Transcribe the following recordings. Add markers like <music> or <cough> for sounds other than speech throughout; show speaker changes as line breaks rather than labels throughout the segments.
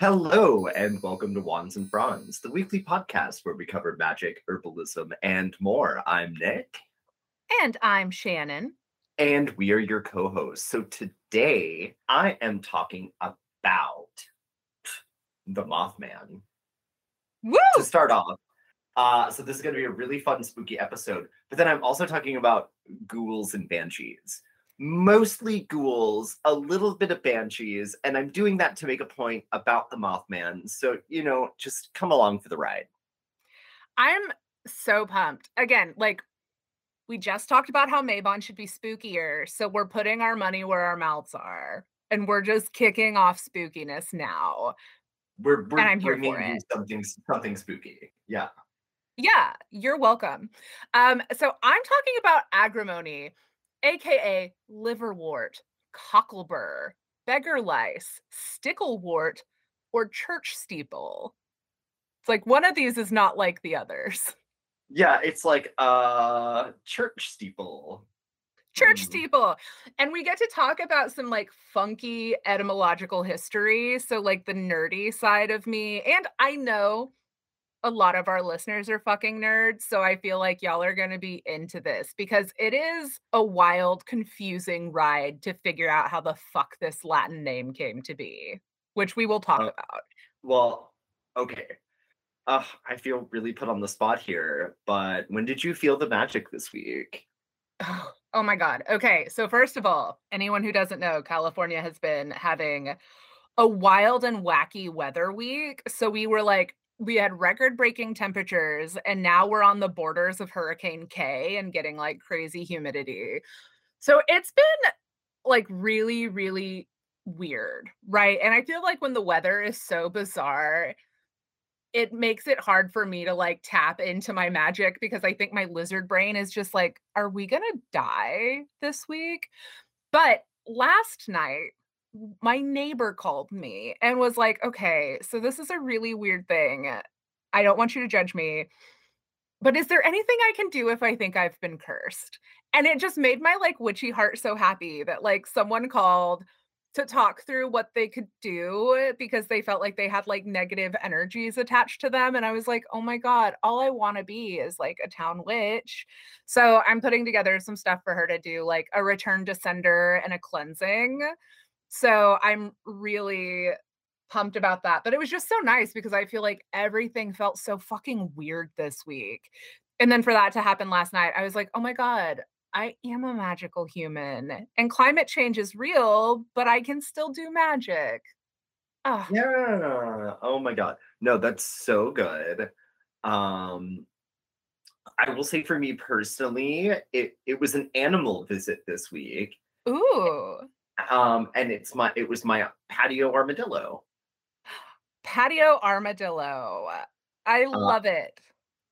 Hello, and welcome to Wands and Fronds, the weekly podcast where we cover magic, herbalism, and more. I'm Nick.
And I'm Shannon.
And we are your co hosts. So today I am talking about the Mothman.
Woo!
To start off, uh, so this is going to be a really fun, spooky episode. But then I'm also talking about ghouls and banshees mostly ghouls, a little bit of banshees, and I'm doing that to make a point about the Mothman. So, you know, just come along for the ride.
I'm so pumped. Again, like we just talked about how Mabon should be spookier. So we're putting our money where our mouths are. And we're just kicking off spookiness now.
We're, we're
and I'm here
bringing
for
you
it.
something something spooky. Yeah.
Yeah, you're welcome. Um, so I'm talking about agrimony, aka liverwort, cocklebur, beggar lice, sticklewort, or church steeple. It's like one of these is not like the others.
Yeah, it's like uh church steeple.
Church
Hmm.
steeple. And we get to talk about some like funky etymological history. So, like the nerdy side of me. And I know a lot of our listeners are fucking nerds. So I feel like y'all are going to be into this because it is a wild, confusing ride to figure out how the fuck this Latin name came to be, which we will talk
Uh,
about.
Well, okay. Uh, I feel really put on the spot here, but when did you feel the magic this week?
Oh, oh my God. Okay. So, first of all, anyone who doesn't know, California has been having a wild and wacky weather week. So, we were like, we had record breaking temperatures, and now we're on the borders of Hurricane Kay and getting like crazy humidity. So, it's been like really, really weird. Right. And I feel like when the weather is so bizarre, it makes it hard for me to like tap into my magic because I think my lizard brain is just like, are we going to die this week? But last night, my neighbor called me and was like, okay, so this is a really weird thing. I don't want you to judge me, but is there anything I can do if I think I've been cursed? And it just made my like witchy heart so happy that like someone called to talk through what they could do because they felt like they had like negative energies attached to them. And I was like, oh my God, all I want to be is like a town witch. So I'm putting together some stuff for her to do, like a return to sender and a cleansing. So I'm really pumped about that. But it was just so nice because I feel like everything felt so fucking weird this week. And then for that to happen last night, I was like, oh my God, I am a magical human and climate change is real, but I can still do magic. Oh,
Yeah. Oh my god. No, that's so good. Um I will say for me personally, it it was an animal visit this week.
ooh,
Um and it's my it was my patio armadillo.
patio armadillo. I love it.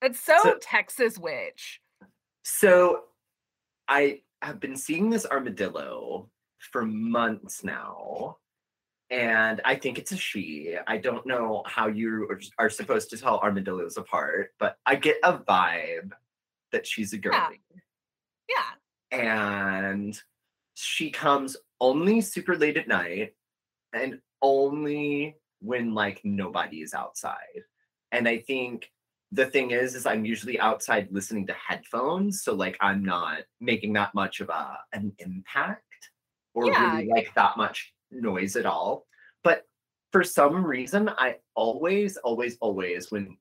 It's so,
Uh, so-
Texas witch.
So I have been seeing this armadillo for months now. And I think it's a she. I don't know how you are- supposed to tell armadillos apart, but I get a vibe that she's a girlie.
Yeah.
and she comes only super late at night and only when like nobody is outside. And i think the thing is is i'm usually outside listening to headphones so like i'm not making that much of a an impact or
Yeah,
really like that much noise at all. But for some reason i always always always when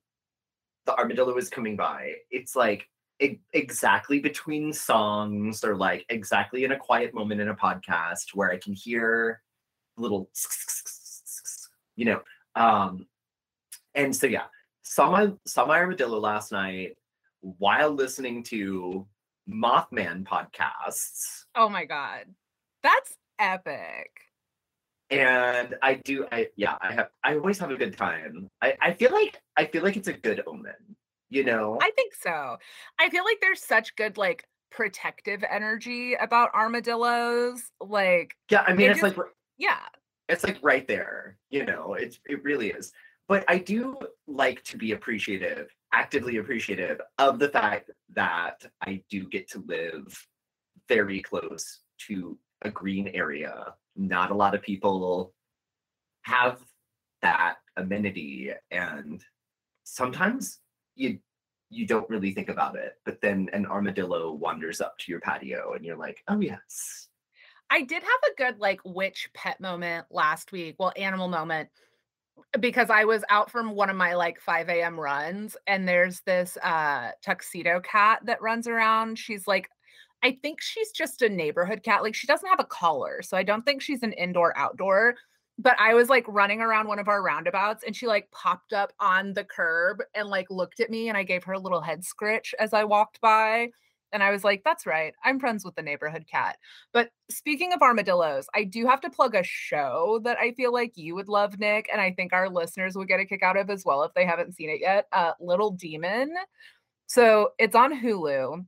the armadillo is coming by it's like e- exactly between songs or like exactly in a quiet moment in a podcast where I can hear little you know um and so yeah saw my saw my armadillo last night while listening to Mothman podcasts
Oh my God. That's epic.
and I do I yeah I have I always have a good time I I feel like I feel like it's a good omen you know
I think so. I feel like there's such good, like, protective energy about armadillos. Like,
yeah I mean it's
just-
like
yeah.
it's like right there you know it's it really is but i do like to be appreciative actively appreciative of the fact that i do get to live very close to a green area not a lot of people have that amenity and sometimes you you don't really think about it but then an armadillo wanders up to your patio and you're like oh yes
I did have a good like witch pet moment last week. Well, animal moment because I was out from one of my like 5 a.m. runs, and there's this uh tuxedo cat that runs around. She's like, I think she's just a neighborhood cat. Like she doesn't have a collar, so I don't think she's an indoor outdoor. But I was like running around one of our roundabouts and she like popped up on the curb and like looked at me and I gave her a little head scritch as I walked by. And I was like, that's right. I'm friends with the neighborhood cat. But speaking of armadillos, I do have to plug a show that I feel like you would love, Nick. And I think our listeners would get a kick out of as well if they haven't seen it yet. Uh, Little Demon. So it's on Hulu.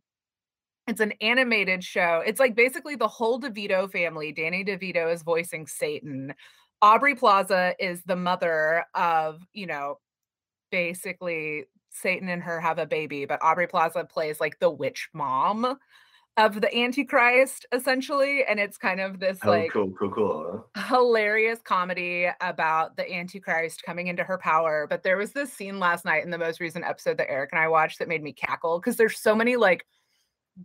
It's an animated show. It's like basically the whole DeVito family. Danny DeVito is voicing Satan. Aubrey Plaza is the mother of, you know, basically Satan and her have a baby, but Aubrey Plaza plays like the witch mom of the Antichrist, essentially. And it's kind of this
oh,
like
cool cool cool uh.
hilarious comedy about the Antichrist coming into her power. But there was this scene last night in the most recent episode that Eric and I watched that made me cackle because there's so many like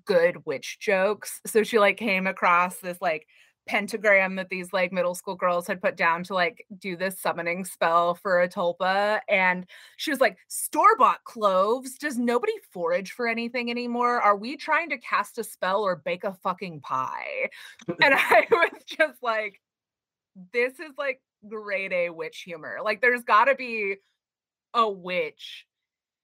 good witch jokes. So she like came across this like pentagram that these like middle school girls had put down to like do this summoning spell for a tulpa and she was like store-bought cloves? Does nobody forage for anything anymore? Are we trying to cast a spell or bake a fucking pie? <laughs> And i was just like this is like grade a witch humor. Like there's got to be a witch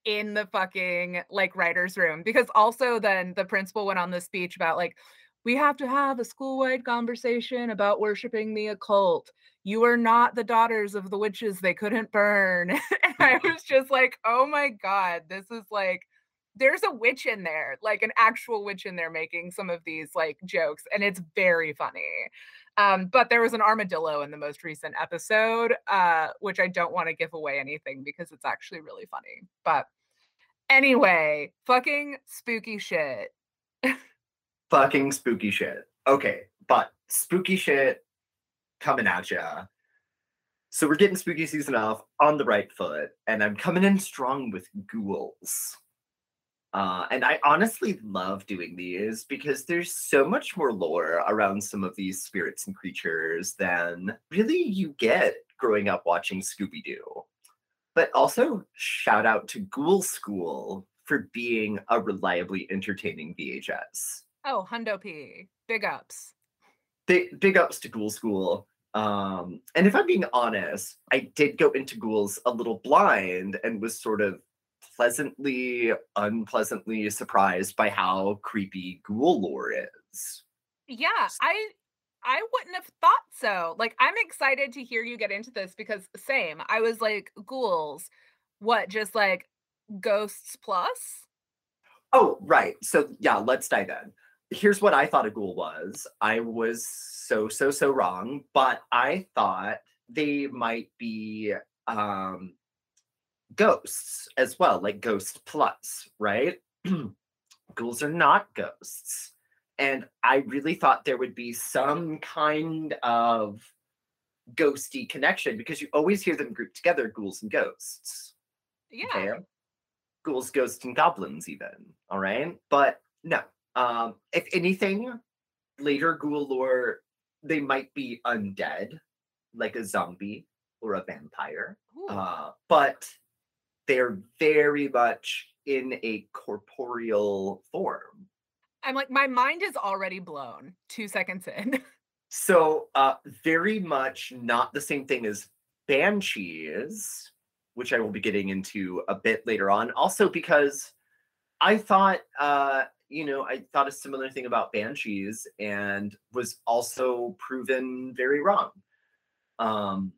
in the fucking like writers room. Because also then the principal went on this speech about like we have to have a school-wide conversation about worshiping the occult. You are not the daughters of the witches they couldn't burn. and <laughs> I <laughs> was just like, oh my God, this is like, there's a witch in there, like an actual witch in there making some of these like jokes, and it's very funny. Um, but there was an armadillo in the most recent episode, uh, which I don't want to give away anything because it's actually really funny. But anyway, fucking spooky shit <laughs>
fucking spooky shit. Okay, but spooky shit coming at ya. So we're getting spooky season off on the right foot, and I'm coming in strong with ghouls. Uh, and I honestly love doing these because there's so much more lore around some of these spirits and creatures than really you get growing up watching Scooby Doo. But also, shout out to Ghoul School for being a reliably entertaining VHS.
Oh, Hundo P. Big ups.
Big big ups to Ghoul School. Um, and if I'm being honest, I did go into ghouls a little blind and was sort of pleasantly, unpleasantly surprised by how creepy ghoul lore is.
Yeah, I I wouldn't have thought so. Like I'm excited to hear you get into this because same. I was like ghouls, what just like ghosts plus?
Oh, right. So yeah, let's dive in here's what I thought a ghoul was. I was so so so wrong, but I thought they might be um ghosts as well, like ghost plus, right? <clears throat> Ghouls are not ghosts. And I really thought there would be some kind of ghosty connection because you always hear them grouped together, ghouls and ghosts.
Yeah. Okay?
Ghouls, ghosts, and goblins, even. All right. But no, um, if anything, later ghoul lore, they might be undead, like a zombie or a vampire. Uh, but they're very much in a corporeal form.
I'm like, my mind is already blown two seconds in. <laughs>
so, uh, very much not the same thing as banshees, which I will be getting into a bit later on. Also, because I thought uh, you know, I thought a similar thing about Banshees and was also proven very wrong. Um,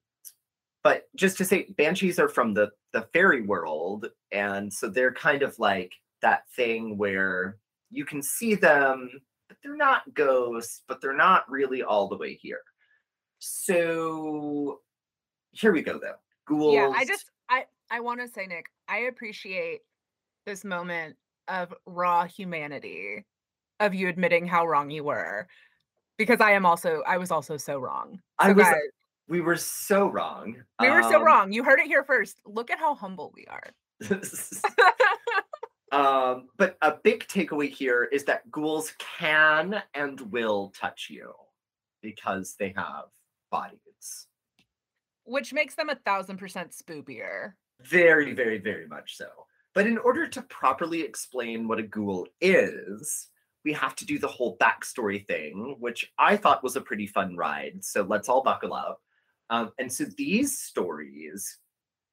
but just to say, Banshees are from the the fairy world, and so they're kind of like that thing where you can see them, but they're not ghosts, but they're not really all the way here. So here we go, though. Ghouls.
Yeah, I just I I want to say, Nick, I appreciate this moment of raw humanity of you admitting how wrong you were because I am also I was also so wrong. So
I was
guys,
We were so wrong.
We were so
Um,
wrong. You heard it here first. Look at how humble we are. <laughs>
um, but a big takeaway here is that ghouls can and will touch you because they have bodies.
Which makes them a thousand percent spoopier.
Very, very, very much so. But in order to properly explain what a ghoul is, we have to do the whole backstory thing, which I thought was a pretty fun ride. So let's all buckle up. Um, and so these stories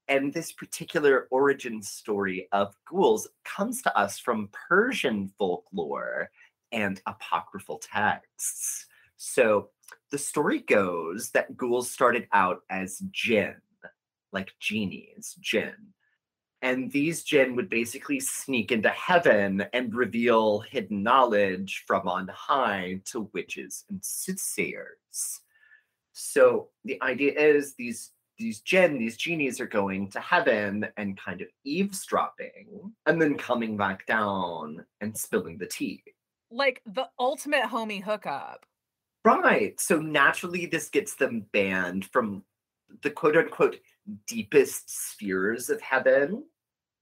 and this particular origin story of ghouls comes to us from Persian folklore and apocryphal texts. So the story goes that ghouls started out as jinn, like genies, jinn. And these jinn would basically sneak into heaven and reveal hidden knowledge from on high to witches and soothsayers. So the idea is these these jinn, these genies are going to heaven and kind of eavesdropping and then coming back down and spilling the tea.
Like the ultimate homie hookup.
Right. So naturally, this gets them banned from the quote unquote deepest spheres of heaven,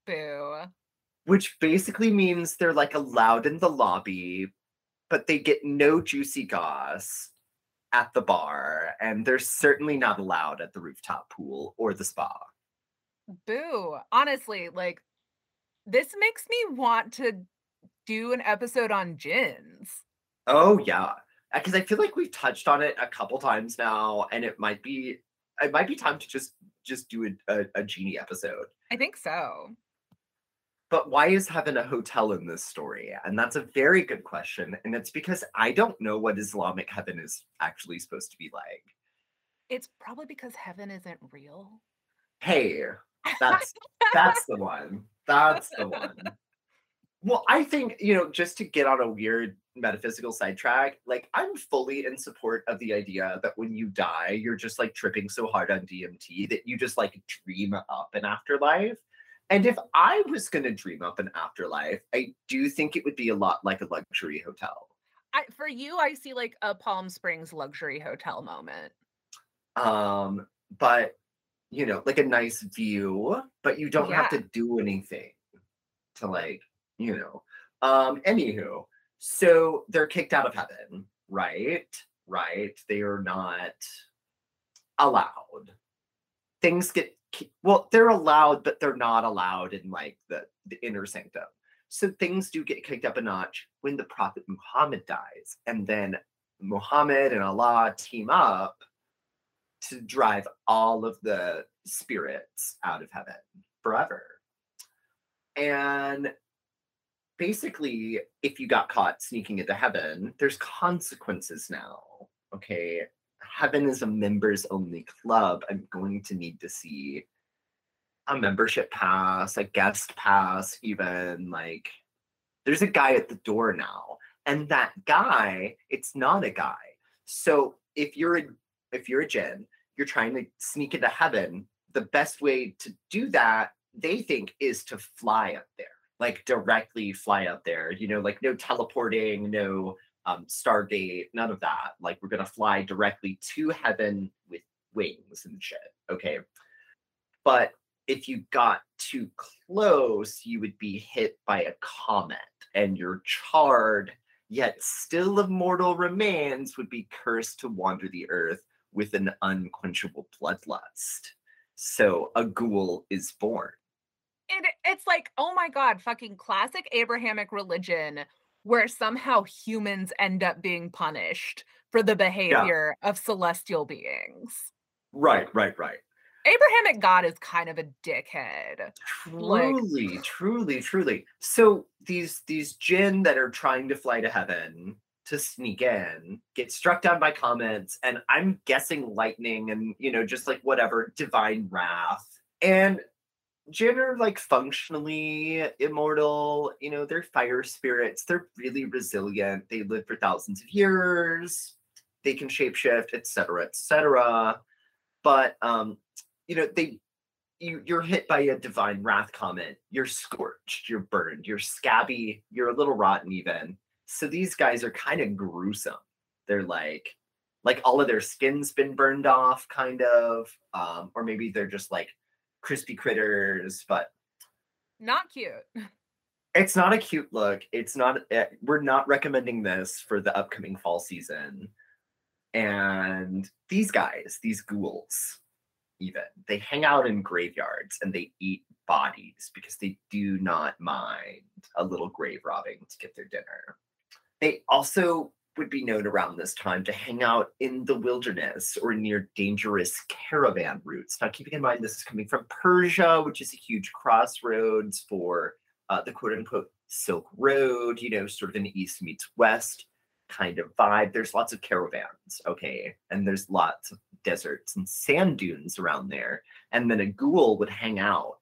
Boo.
which basically means they're like allowed in the lobby, but they get no juicy goss at the bar, and they're certainly not allowed at the rooftop pool or the spa.
Boo. Honestly, like this makes me want to do an episode on jinns.
Oh, yeah. Because I feel like we've touched on it a couple times now, and it might be. It might be time to just just do a, a, a genie episode.
I think so.
But why is heaven a hotel in this story? And that's a very good question. And it's because I don't know what Islamic heaven is actually supposed to be like.
It's probably because heaven isn't real.
Hey, that's that's the one. That's the one. Well, I think, you know, just to get on a weird metaphysical sidetrack, like I'm fully in support of the idea that when you die, you're just like tripping so hard on DMT that you just like dream up an afterlife. And if I was going to dream up an afterlife, I do think it would be a lot like a luxury hotel.
I, for you, I see like a Palm Springs luxury hotel moment.
Um, but you know, like a nice view, but you don't have to do anything to like, you know. Um, anywho, so they're kicked out of heaven, right? Right. They are not allowed. Things get well, they're allowed, but they're not allowed in like the, the inner sanctum. So things do get kicked up a notch when the Prophet Muhammad dies, and then Muhammad and Allah team up to drive all of the spirits out of heaven forever. And basically, if you got caught sneaking into heaven, there's consequences now. Okay. Heaven is a members only club. I'm going to need to see a membership pass, a guest pass, even like there's a guy at the door now. And that guy, it's not a guy. So if you're a if you're a Jinn, you're trying to sneak into heaven, the best way to do that, they think, is to fly up there, like directly fly up there. You know, like no teleporting, no um, Stargate, none of that. Like we're gonna fly directly to heaven with wings and shit. Okay. But if you got too close, you would be hit by a comet and your charred, yet still immortal remains would be cursed to wander the earth with an unquenchable bloodlust. So a ghoul is born.
It, it's like, oh my God, fucking classic Abrahamic religion where somehow humans end up being punished for the behavior of celestial beings.
Right, right, right.
Abrahamic God is kind of a dickhead. Like-
Truly, truly, truly. So these these jinn that are trying to fly to heaven to sneak in get struck down by comets, and I'm guessing lightning and you know just like whatever divine wrath. And jinn are like functionally immortal. You know they're fire spirits. They're really resilient. They live for thousands of years. They can shapeshift, etc., etc. But um, you know they you you're hit by a divine wrath comet you're scorched you're burned you're scabby you're a little rotten even so these guys are kind of gruesome they're like like all of their skin's been burned off, kind of, um, or maybe they're just like crispy critters, but
not cute.
It's not a cute look. It's not. Uh, we're not recommending this for the upcoming fall season. And these guys, these ghouls, even they hang out in graveyards and they eat bodies because they do not mind a little grave robbing to get their dinner. They also would be known around this time to hang out in the wilderness or near dangerous caravan routes. Now, keeping in mind this is coming from Persia, which is a huge crossroads for uh, the quote unquote Silk Road, you know, sort of an east meets west kind of vibe. There's lots of caravans, okay, and there's lots of deserts and sand dunes around there. And then a ghoul would hang out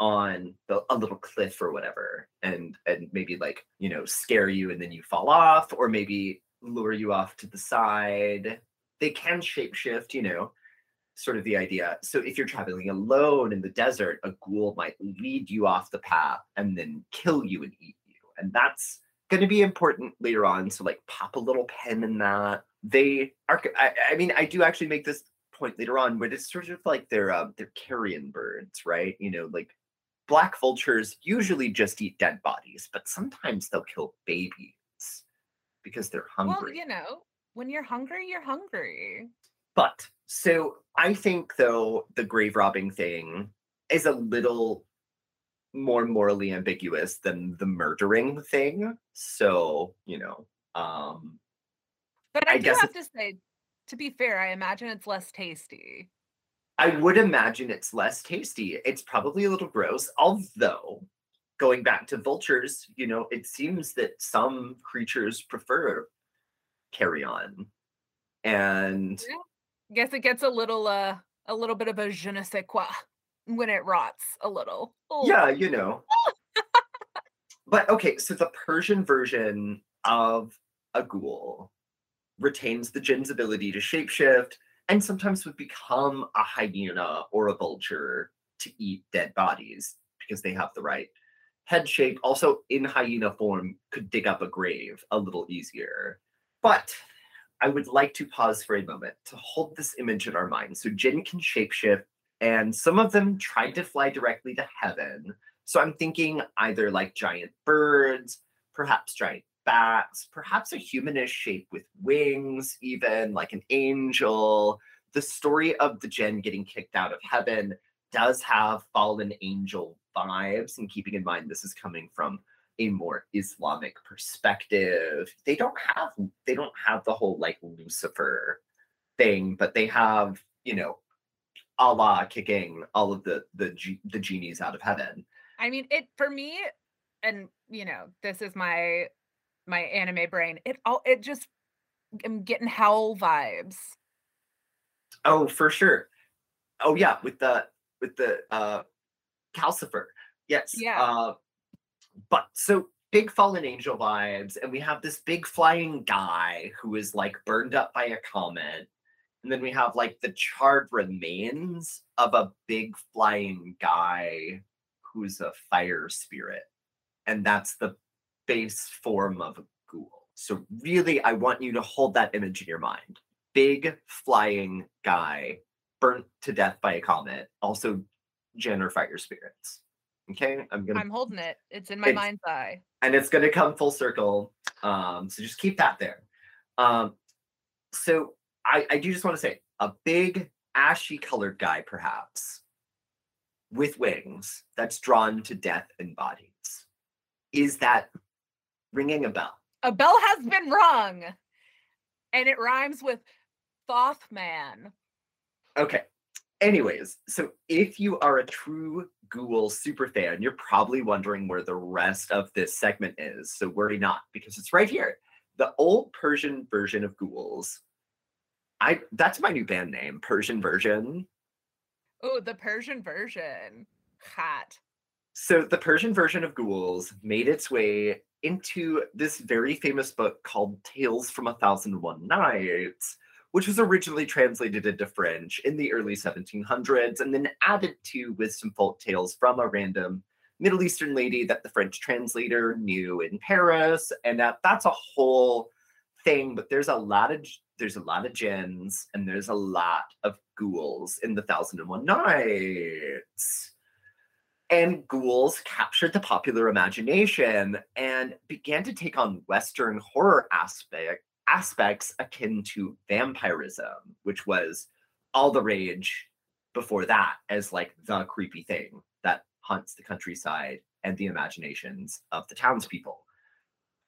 on the, a little cliff or whatever and and maybe like you know scare you and then you fall off or maybe lure you off to the side. They can shapeshift you know sort of the idea. So if you're traveling alone in the desert a ghoul might lead you off the path and then kill you and eat you. And that's going to be important later on so like pop a little pen in that. They are I, I mean i do actually make this point later on but it's sort of like they're um, they're carrion birds right? You know like black vultures usually just eat dead bodies, but sometimes they'll kill babies because they're hungry.
Well, you know, when you're hungry, you're hungry.
But so I think though the grave robbing thing is a little more morally ambiguous than the murdering thing. So, you know, um
But I, I do have to say, to be fair, I imagine it's less tasty.
I would imagine it's less tasty. It's probably a little gross, although going back to vultures, you know, it seems that some creatures prefer carrion. And
yeah. guess it gets a little uh a little bit of a je ne sais quoi when it rots a little.
Oh. Yeah, you know. but okay, so the Persian version of a ghoul retains the jinn's ability to shapeshift, and sometimes would become a hyena or a vulture to eat dead bodies because they have the right head shape. Also, in hyena form, could dig up a grave a little easier. But I would like to pause for a moment to hold this image in our mind. So, Jinn can shapeshift, and some of them tried to fly directly to heaven. So, I'm thinking either like giant birds, perhaps giant perhaps a humanish shape with wings, even like an angel. The story of the Jinn getting kicked out of heaven does have fallen angel vibes, and keeping in mind this is coming from a more Islamic perspective. They don't have they don't have the whole like Lucifer thing, but they have, you know, Allah kicking all of the the the genies out of heaven.
I mean, it for me, and you know, this is my my anime brain. It all it just I'm getting howl vibes.
Oh, for sure. Oh yeah, with the with the uh Calcifer. Yes.
Yeah.
Uh, but so big fallen angel vibes, and we have this big flying guy who is like burned up by a comet. And then we have like the charred remains of a big flying guy who's a fire spirit. And that's the base form of a ghoul. So, really, I want you to hold that image in your mind. Big flying guy burnt to death by a comet, also jinn are fire spirits. Okay,
I'm gonna. I'm holding it. It's in my it's, mind's eye,
and it's gonna come full circle. Um, so just keep that there. Um, so I, I do just want to say a big ashy colored guy, perhaps, with wings that's drawn to death and bodies. Is that ringing a bell.
A bell has been rung, and it rhymes with Thothman.
Okay. Anyways, so if you are a true Ghoul super fan, you're probably wondering where the rest of this segment is. So worry not, because it's right here. The old Persian version of Ghouls. I that's my new band name, Persian version.
Oh, the Persian version. Hot.
So the Persian version of Ghouls made its way into this very famous book called Tales from a Thousand and One Nights, which was originally translated into French in the early 1700s and then added to with some folk tales from a random Middle Eastern lady that the French translator knew in Paris. And that, that's a whole thing, but there's a lot of there's a lot of jinns and there's a lot of ghouls in the Thousand and One Nights. And ghouls captured the popular imagination and began to take on Western horror aspect, aspects akin to vampirism, which was all the rage before that as like the creepy thing that haunts the countryside and the imaginations of the townspeople.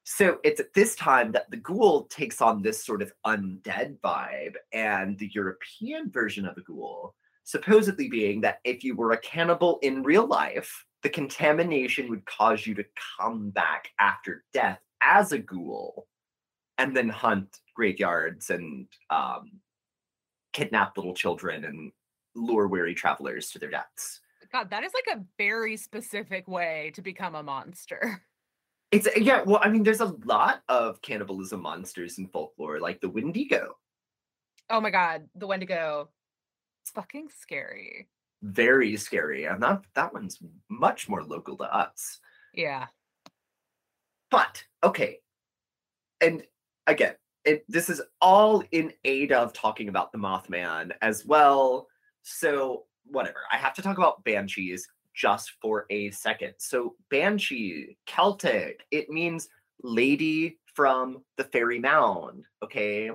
So it's at this time that the ghoul takes on this sort of undead vibe, and the European version of the ghoul supposedly being that if you were a cannibal in real life, the contamination would cause you to come back after death as a ghoul and then hunt graveyards and um, kidnap little children and lure weary travelers to their deaths.
God, that is like a very specific way to become a monster. <laughs>
It's yeah, well, I mean, there's a lot of cannibalism monsters in folklore, like the Wendigo.
Oh my god, the Wendigo. It's fucking scary.
Very scary. And that that one's much more local to us.
Yeah.
But okay. And again, it, this is all in aid of talking about the Mothman as well. So whatever. I have to talk about banshees just for a second. So, Banshee, Celtic, it means lady from the fairy mound. Okay.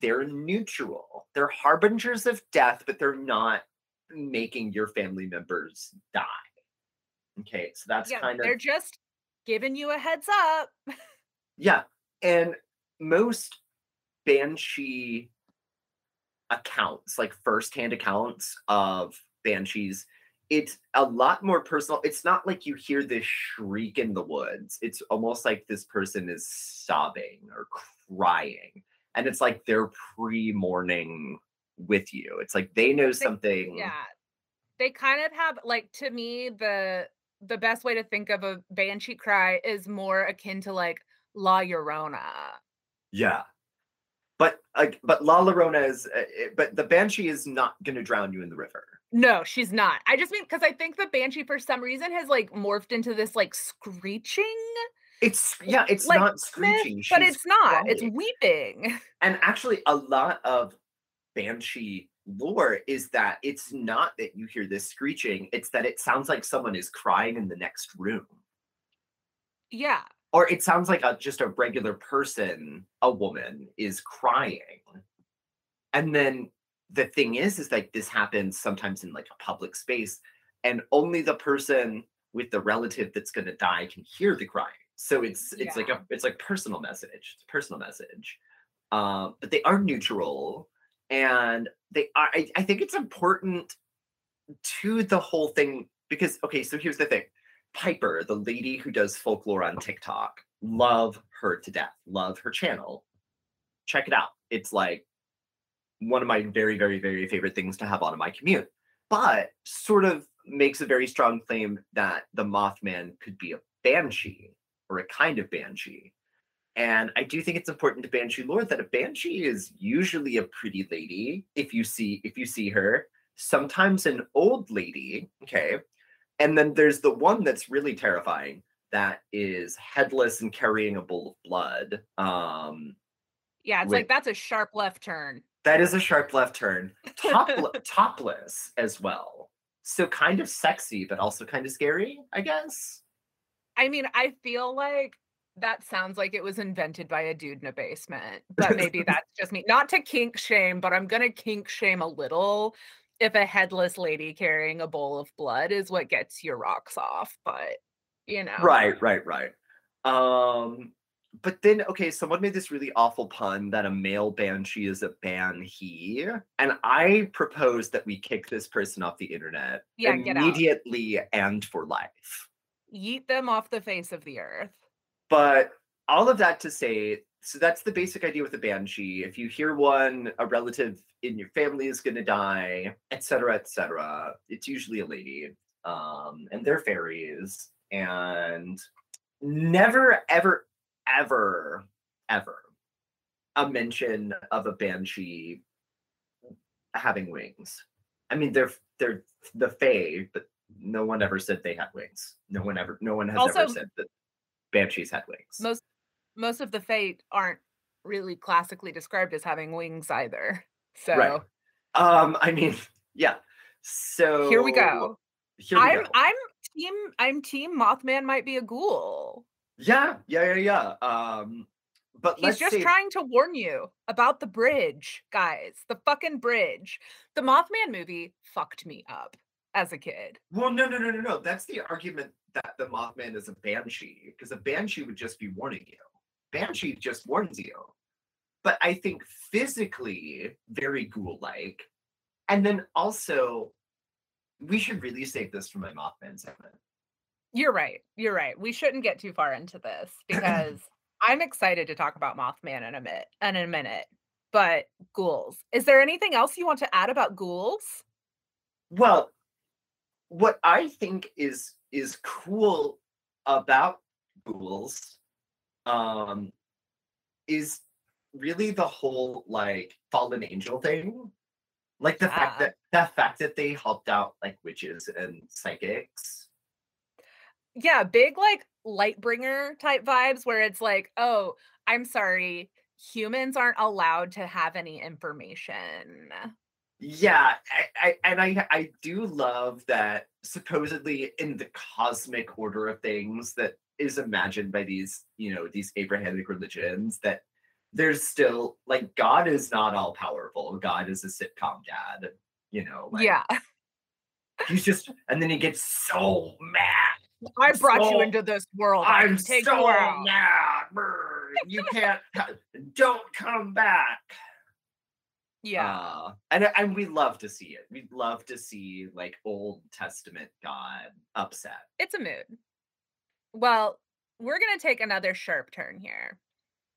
They're neutral. They're harbingers of death, but they're not making your family members die. Okay. So that's
yeah,
kind of.
They're just giving you a heads up.
yeah. And most Banshee accounts, like firsthand accounts of banshees, it's a lot more personal. It's not like you hear this shriek in the woods. It's almost like this person is sobbing or crying. And it's like they're pre mourning with you. It's like they know
They-
something.
yeah. They kind of have like to me the the best way to think of a banshee cry is more akin to like La Llorona.
Yeah. But like, but La Llorona is, uh, but the banshee is not going to drown you in the river.
No, she's not. I just mean because I think the banshee for some reason has like morphed into this like screeching
It's yeah, it's
like
not screeching,
but it's not. It's weeping. <laughs>
And actually, a lot of banshee lore is that it's not that you hear this screeching; it's that it sounds like someone is crying in the next room,
Yeah.
or it sounds like a just a regular person, a woman, is crying. And then the thing is, is like this happens sometimes in like a public space, and only the person with the relative that's going to die can hear the crying. So it's it's like a it's like personal message. It's a personal message. Um, but they are neutral, and they are. I, I think it's important to the whole thing because okay. So here's the thing: Piper, the lady who does folklore on TikTok, love her to death. Love her channel. Check it out. It's like one of my very, very, very favorite things to have on in my commute. But sort of makes a very strong claim that the Mothman could be a banshee or a kind of banshee. And I do think it's important to banshee lore that a banshee is usually a pretty lady if you see if you see her. Sometimes an old lady, okay. And then there's the one that's really terrifying that is headless and carrying a bowl of blood. Um,
Yeah. It's like that's a sharp left turn.
that is a sharp left turn. Topl- <laughs> topless as well. So kind of sexy, but also kind of scary, I guess.
I mean, I feel like that sounds like it was invented by a dude in a basement, but <laughs> maybe that's just me. Not to kink shame, but I'm gonna kink shame a little if a headless lady carrying a bowl of blood is what gets your rocks off. But you know,
Right, right, right. Um, but then okay, someone made this really awful pun that a male banshee is a ban he, and I propose that we kick this person off the internet
Yeah,
immediately and for life.
Yeet them off the face of the earth.
But all of that to say, so that's the basic idea with a banshee. If you hear one, a relative in your family is going to die, etc., etc. It's usually a lady, um, and they're fairies, and never, ever, ever, ever a mention of a banshee having wings. I mean, they're they're the fae, but no one ever said they had wings. No one ever, no one has ever said that banshees had wings.
Most most of the Fae aren't really classically described as having wings either. So
Right. Um, I mean, <laughs> yeah. So
here we go.
Here we
I'm
go.
I'm team I'm team Mothman might be a ghoul.
Yeah, yeah, yeah, yeah. Um, but
He's just
say
trying to warn you about the bridge, guys. The fucking bridge. The Mothman movie fucked me up as a kid.
Well, no, no, no, no, no. That's the argument that the Mothman is a banshee, because a banshee would just be warning you. Banshee just warns you. But I think physically very ghoul-like. And then also, we should really save this for my Mothman segment.
You're right. You're right. We shouldn't get too far into this <laughs> because I'm excited to talk about Mothman in a minute in a minute. But ghouls. Is there anything else you want to add about ghouls?
Well, what I think is is cool about ghouls um is really the whole like fallen angel thing. Like the fact that the fact that they helped out like witches and psychics.
Yeah, big like Lightbringer type vibes where it's like, oh, I'm sorry, humans aren't allowed to have any information.
Yeah, I, I and I I do love that supposedly in the cosmic order of things that is imagined by these, you know, these Abrahamic religions that there's still like God is not all powerful. God is a sitcom dad, you know. Like,
yeah. <laughs>
he's just and then he gets so mad.
I brought you into this world.
I'm
take
so
you out.
mad. You can't <laughs> don't come back.
Yeah.
Uh, and and we love to see it. We'd love to see like Old Testament God upset.
it's a mood. Well, we're going to take another sharp turn here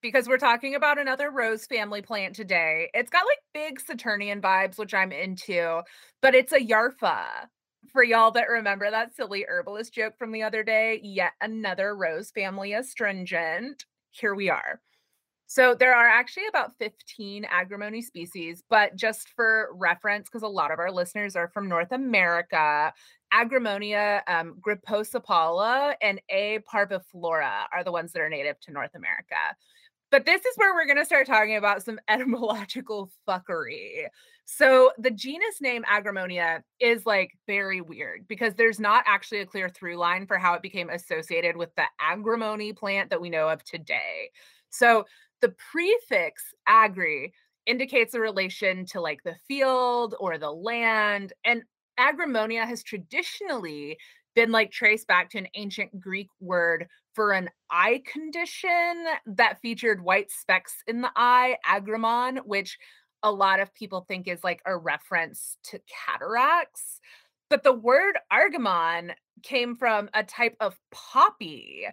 because we're talking about another rose family plant today. It's got like big Saturnian vibes, which I'm into, but it's a Yarfa. For y'all that remember that silly herbalist joke from the other day, yet another rose family astringent. Here we are. So there are actually about 15 agrimony species, but just for reference, because a lot of our listeners are from North America, Agrimonia, um, and A. parviflora are the ones that are native to North America. But this is where we're going to start talking about some <laughs> etymological fuckery. So the genus name Agrimonia is like very weird because there's not actually a clear through line for how it became associated with the agrimony plant that we know of today. So the prefix agri indicates a relation to like the field or the land and agrimonia has traditionally been like traced back to an ancient greek word for an eye condition that featured white specks in the eye agrimon which a lot of people think is like a reference to cataracts but the word argamon came from a type of poppy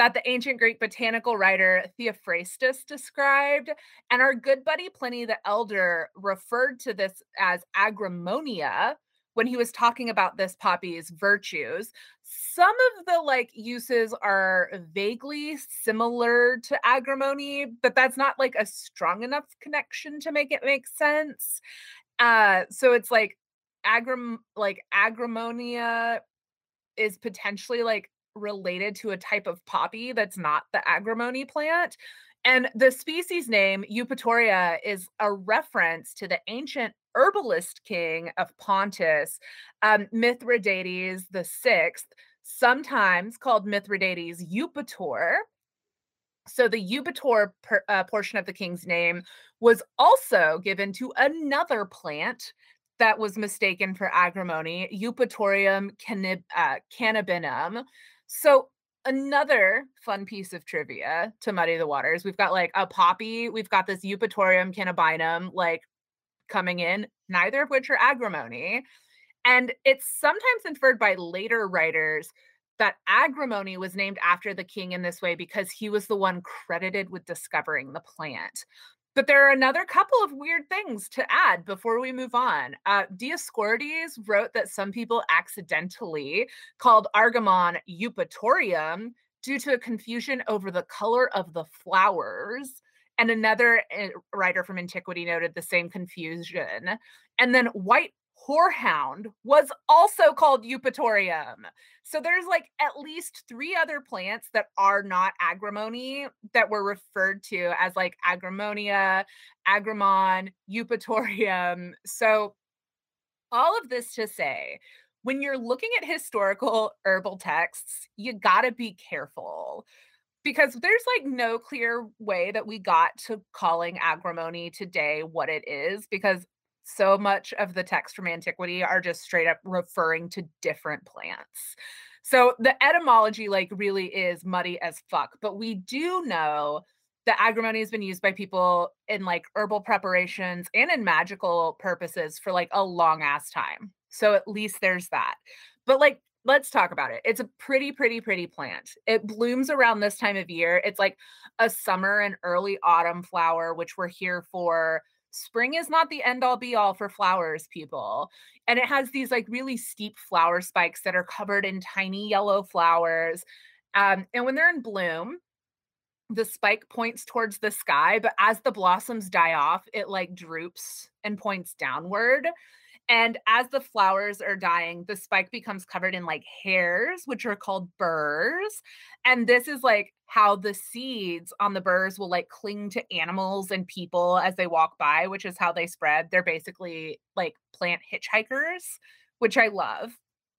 that the ancient Greek botanical writer Theophrastus described. And our good buddy Pliny the Elder referred to this as agrimonia when he was talking about this poppy's virtues. Some of the like uses are vaguely similar to agrimony, but that's not like a strong enough connection to make it make sense. Uh, so it's like agrim like agrimonia is potentially like related to a type of poppy that's not the agrimony plant. And the species name Eupatoria is a reference to the ancient herbalist king of Pontus, um, Mithridates the sixth, sometimes called Mithridates Eupator. So the Eupator per, uh, portion of the king's name was also given to another plant that was mistaken for agrimony, Eupatorium cannab- uh, cannabinum. So another fun piece of trivia to muddy the waters. We've got like a poppy, we've got this Eupatorium cannabinum like coming in, neither of which are agrimony. And it's sometimes inferred by later writers that agrimony was named after the king in this way because he was the one credited with discovering the plant. But there are another couple of weird things to add before we move on. Uh, Dioscorides wrote that some people accidentally called Argamon eupatorium due to a confusion over the color of the flowers. And another uh, writer from antiquity noted the same confusion. And then White horehound was also called eupatorium. So there's like at least three other plants that are not agrimony that were referred to as like agrimonia, agrimon, eupatorium. So all of this to say, when you're looking at historical herbal texts, you got to be careful because there's like no clear way that we got to calling agrimony today what it is because so much of the text from antiquity are just straight up referring to different plants. So the etymology like really is muddy as fuck, but we do know that agrimony has been used by people in like herbal preparations and in magical purposes for like a long ass time. So at least there's that. But like let's talk about it. It's a pretty, pretty, pretty plant. It blooms around this time of year. It's like a summer and early autumn flower, which we're here for spring is not the end all be all for flowers, people. And it has these like really steep flower spikes that are covered in tiny yellow flowers. Um, and when they're in bloom, the spike points towards the sky, but as the blossoms die off, it like droops and points downward. And as the flowers are dying, the spike becomes covered in like hairs, which are called burrs. And this is like how the seeds on the burrs will like cling to animals and people as they walk by, which is how they spread. They're basically like plant hitchhikers, which I love.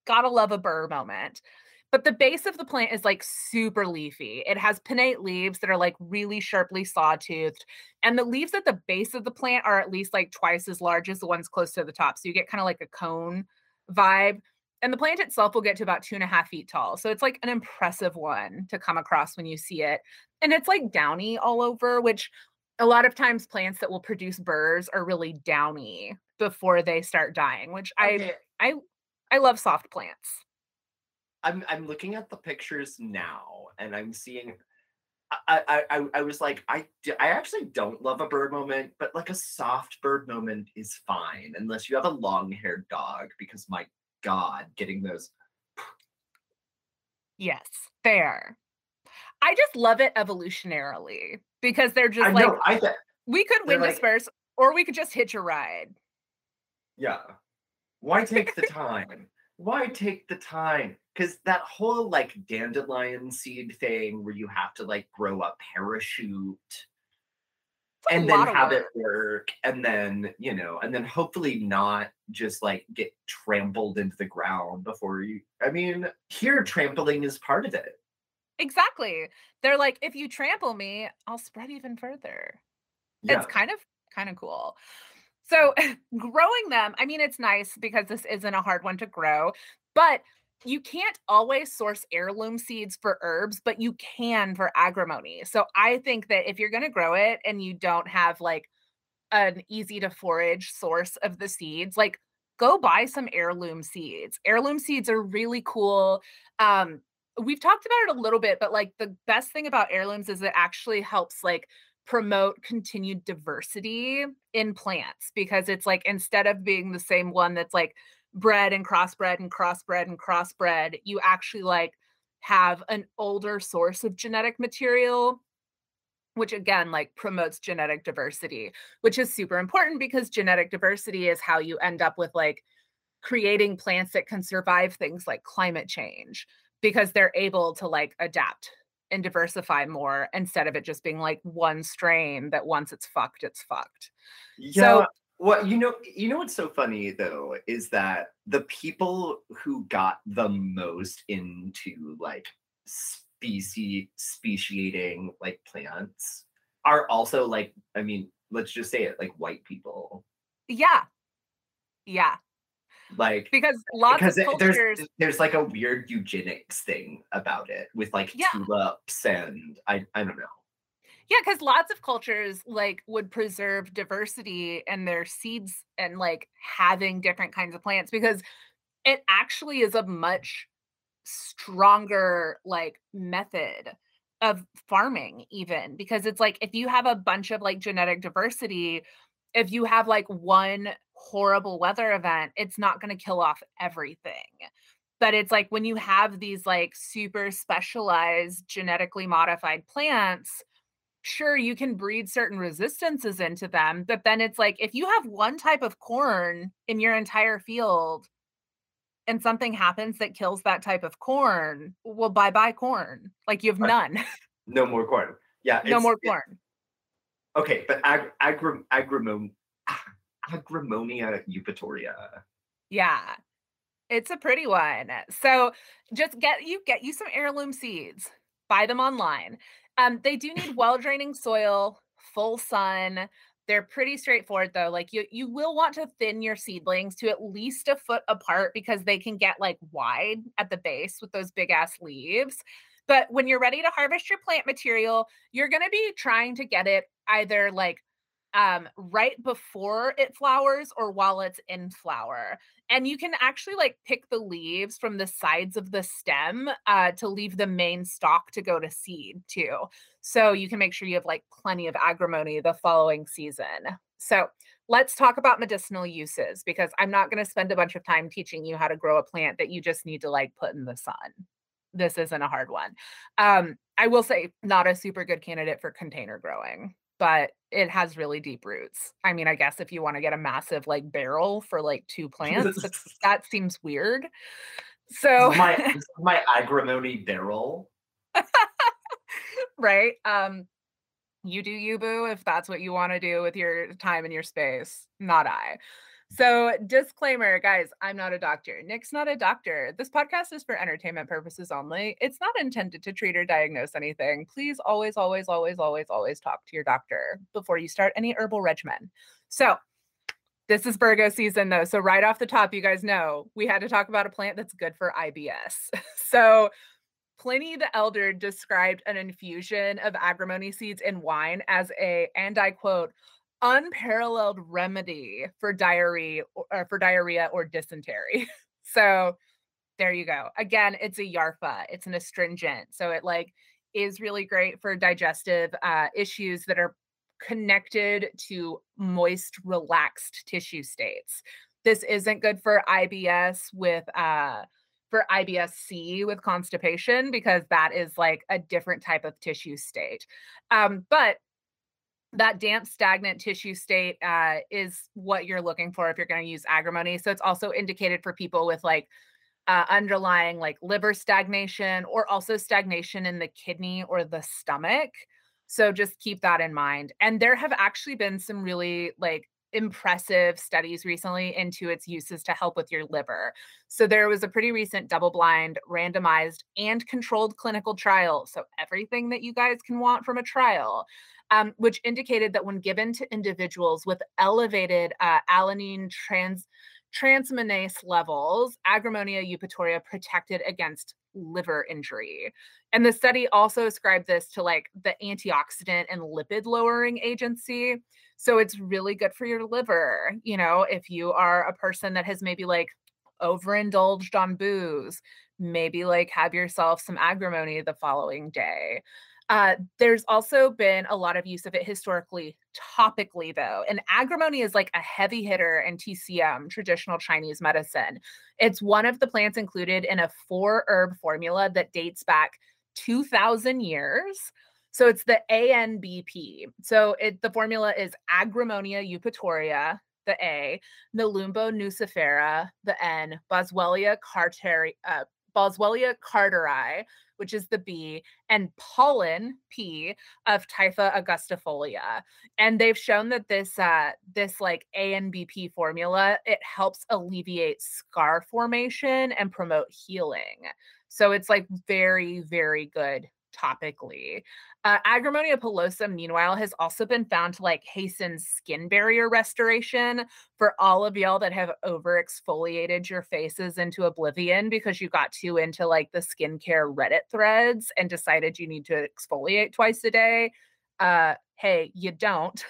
Gotta love a burr moment. But the base of the plant is like super leafy. It has pinnate leaves that are like really sharply sawtoothed. And the leaves at the base of the plant are at least like twice as large as the ones close to the top. So you get kind of like a cone vibe. And the plant itself will get to about two and a half feet tall. So it's like an impressive one to come across when you see it. And it's like downy all over, which a lot of times plants that will produce burrs are really downy before they start dying, which okay. I I I love soft plants.
I'm I'm looking at the pictures now, and I'm seeing. I I I was like I I actually don't love a bird moment, but like a soft bird moment is fine unless you have a long haired dog. Because my God, getting those.
Yes, fair. I just love it evolutionarily because they're just I like know, I, we could win like, first, or we could just hitch a ride.
Yeah. Why take the time? Why take the time? because that whole like dandelion seed thing where you have to like grow a parachute and then have work. it work and then you know and then hopefully not just like get trampled into the ground before you i mean here trampling is part of it
exactly they're like if you trample me i'll spread even further yeah. it's kind of kind of cool so <laughs> growing them i mean it's nice because this isn't a hard one to grow but you can't always source heirloom seeds for herbs, but you can for agrimony. So I think that if you're going to grow it and you don't have like an easy to forage source of the seeds, like go buy some heirloom seeds. Heirloom seeds are really cool. Um, we've talked about it a little bit, but like the best thing about heirlooms is it actually helps like promote continued diversity in plants because it's like instead of being the same one that's like bred and crossbred and crossbred and crossbred, you actually like have an older source of genetic material which again like promotes genetic diversity which is super important because genetic diversity is how you end up with like creating plants that can survive things like climate change because they're able to like adapt and diversify more instead of it just being like one strain that once it's fucked it's fucked
yeah so well, you know, you know what's so funny though is that the people who got the most into like species speciating like plants are also like, I mean, let's just say it, like white people.
Yeah. Yeah.
Like
because lots because of cultures
there's there's like a weird eugenics thing about it with like yeah. tulips and I I don't know.
Yeah, because lots of cultures like would preserve diversity and their seeds and like having different kinds of plants because it actually is a much stronger like method of farming even because it's like if you have a bunch of like genetic diversity if you have like one horrible weather event it's not going to kill off everything. But it's like when you have these like super specialized genetically modified plants sure you can breed certain resistances into them but then it's like if you have one type of corn in your entire field and something happens that kills that type of corn well bye bye corn like you have none. <laughs>
No more corn. Yeah
no more
it-
corn.
Okay but ag- agri- agrimon- agrimonia eupatoria.
Yeah. It's a pretty one. So just get you get you some heirloom seeds buy them online. Um they do need <laughs> well draining soil full sun. They're pretty straightforward though like you you will want to thin your seedlings to at least a foot apart because they can get like wide at the base with those big ass leaves. But when you're ready to harvest your plant material you're going to be trying to get it either like um right before it flowers or while it's in flower. And you can actually like pick the leaves from the sides of the stem uh to leave the main stalk to go to seed too. So you can make sure you have like plenty of agrimony the following season. So let's talk about medicinal uses because i'm not going to spend a bunch of time teaching you how to grow a plant that you just need to like put in the sun. This isn't a hard one. Um i will say not a super good candidate for container growing but it has really deep roots. I mean, I guess if you want to get a massive like barrel for like two plants, <laughs> that seems weird. So
my <laughs> my agrimony barrel <laughs>
right? Um you do you boo if that's what you want to do with your time and your space, not I. So, disclaimer, guys, I'm not a doctor. Nick's not a doctor. This podcast is for entertainment purposes only. It's not intended to treat or diagnose anything. Please always, always, always, always, always talk to your doctor before you start any herbal regimen. So, this is Virgo season though. So, right off the top, you guys know we had to talk about a plant that's good for IBS. <laughs> so, Pliny the Elder described an infusion of agrimony seeds in wine as a, and I quote, unparalleled remedy for diarrhea or for diarrhea or dysentery. <laughs> so there you go. Again, it's a yarfa. It's an astringent. So it like is really great for digestive uh, issues that are connected to moist, relaxed tissue states. This isn't good for IBS with uh for IBS-C with constipation because that is like a different type of tissue state. Um, but that damp stagnant tissue state uh, is what you're looking for if you're going to use agrimony so it's also indicated for people with like uh, underlying like liver stagnation or also stagnation in the kidney or the stomach so just keep that in mind and there have actually been some really like impressive studies recently into its uses to help with your liver. So there was a pretty recent double blind, randomized, and controlled clinical trial. So everything that you guys can want from a trial um, which indicated that when given to individuals with elevated uh, alanine trans transaminase levels, Agrimonia eupatoria protected against liver injury. And the study also ascribed this to like the antioxidant and lipid lowering agency. So it's really good for your liver. You know, if you are a person that has maybe like overindulged on booze, maybe like have yourself some agrimony the following day. Uh, there's also been a lot of use of it historically, topically, though. And agrimony is like a heavy hitter in TCM, traditional Chinese medicine. It's one of the plants included in a four herb formula that dates back 2,000 years. So it's the ANBP. So it, the formula is Agrimonia eupatoria, the A, Nelumbo nucifera, the N, Boswellia carteri, uh, Boswellia carteri, which is the B, and pollen P of Typha augustifolia. And they've shown that this uh this like ANBP formula, it helps alleviate scar formation and promote healing. So it's like very, very good topically. Uh, Agrimonia pilosum, meanwhile, has also been found to like hasten skin barrier restoration for all of y'all that have over exfoliated your faces into oblivion because you got too into like the skincare Reddit threads and decided you need to exfoliate twice a day. Uh, hey, you don't.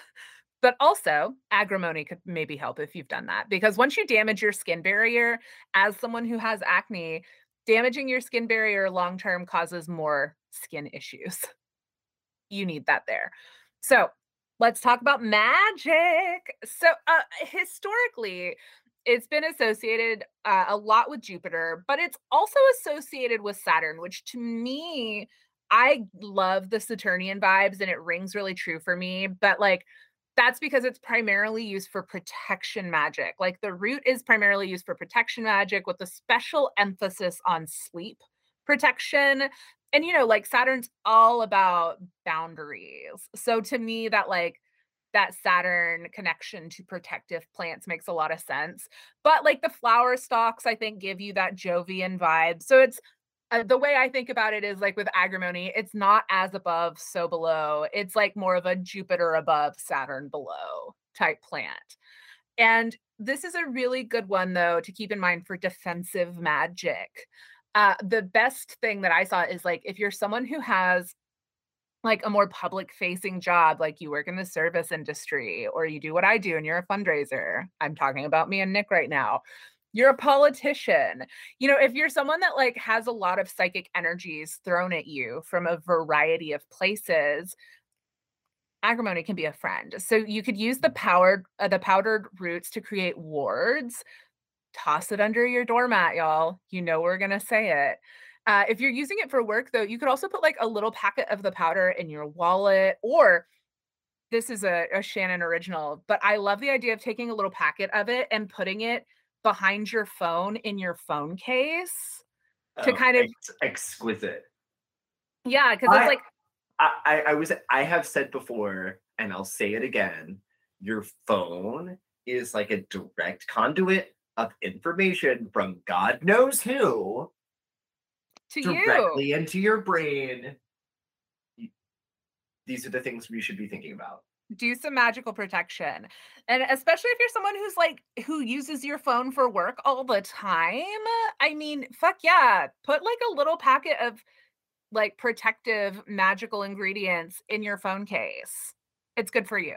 But also, agrimony could maybe help if you've done that because once you damage your skin barrier, as someone who has acne, damaging your skin barrier long term causes more skin issues. You need that there. So, let's talk about magic. So, uh, historically, it's been associated uh, a lot with Jupiter, but it's also associated with Saturn, which to me, I love the Saturnian vibes and it rings really true for me, but like that's because it's primarily used for protection magic. Like the root is primarily used for protection magic with a special emphasis on sleep protection. And you know, like Saturn's all about boundaries. So to me, that like that Saturn connection to protective plants makes a lot of sense. But like the flower stalks, I think give you that Jovian vibe. So it's uh, the way I think about it is like with agrimony, it's not as above, so below. It's like more of a Jupiter above, Saturn below type plant. And this is a really good one, though, to keep in mind for defensive magic. Uh, the best thing that I saw is like if you're someone who has like a more public facing job, like you work in the service industry or you do what I do and you're a fundraiser. I'm talking about me and Nick right now. You're a politician. You know, if you're someone that like has a lot of psychic energies thrown at you from a variety of places, agrimony can be a friend. So you could use the powdered uh, the powdered roots to create wards. Toss it under your doormat, y'all. You know we're going to say it. Uh, if you're using it for work, though, you could also put like a little packet of the powder in your wallet, or this is a, a Shannon original, but I love the idea of taking a little packet of it and putting it behind your phone in your phone case oh, to kind of
ex- exquisite.
Yeah, because it's like
I, I was I have said before, and I'll say it again. Your phone is like a direct conduit of information from God knows who
to
directly
you.
into your brain. These are the things we should be thinking about.
Do some magical protection. And especially if you're someone who's like who uses your phone for work all the time. I mean, fuck yeah. Put like a little packet of like protective magical ingredients in your phone case. It's good for you.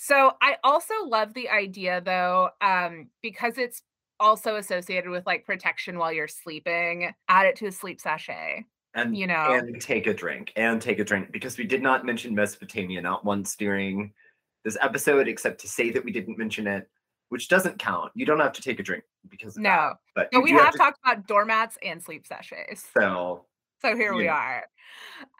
So I also love the idea though, um, because it's also associated with like protection while you're sleeping. Add it to a sleep sachet.
And
you know,
and take a drink and take a drink because we did not mention Mesopotamia not once during this episode, except to say that we didn't mention it, which doesn't count. You don't have to take a drink because
no,
that, but,
but we have,
have to,
talked about doormats and sleep sachets.
So
so here we are.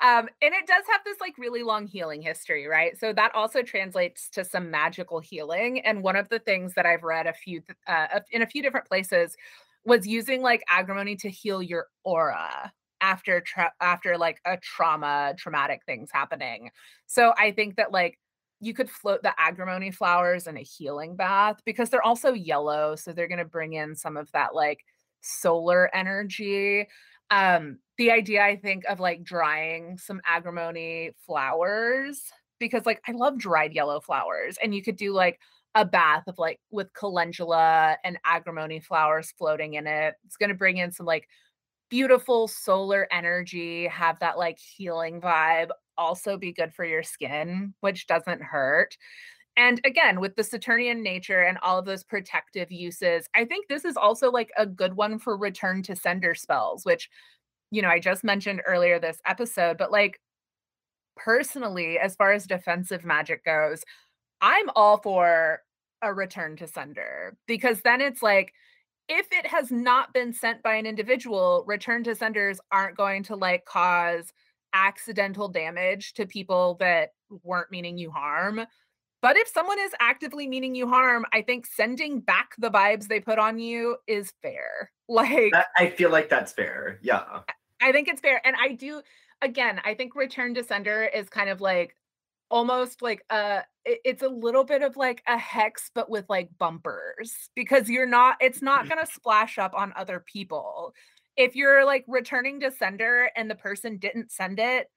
Um, and it does have this like really long healing history, right? So that also translates to some magical healing. And one of the things that I've read a few uh, in a few different places was using like agrimony to heal your aura after tra- after like a trauma, traumatic things happening. So I think that like you could float the agrimony flowers in a healing bath because they're also yellow, so they're going to bring in some of that like solar energy um the idea i think of like drying some agrimony flowers because like i love dried yellow flowers and you could do like a bath of like with calendula and agrimony flowers floating in it. It's going to bring in some like beautiful solar energy have that like healing vibe also be good for your skin which doesn't hurt and again with the saturnian nature and all of those protective uses i think this is also like a good one for return to sender spells which you know i just mentioned earlier this episode but like personally as far as defensive magic goes i'm all for a return to sender because then it's like if it has not been sent by an individual return to senders aren't going to like cause accidental damage to people that weren't meaning you harm but if someone is actively meaning you harm, I think sending back the vibes they put on you is fair. <laughs> Like
I feel like that's fair. Yeah.
I think it's fair. And I do again, I think return to sender is kind of like almost like uh, a it's a little bit of like a hex but with like bumpers because you're not it's not going <laughs> to splash up on other people. If you're like returning to sender and the person didn't send it,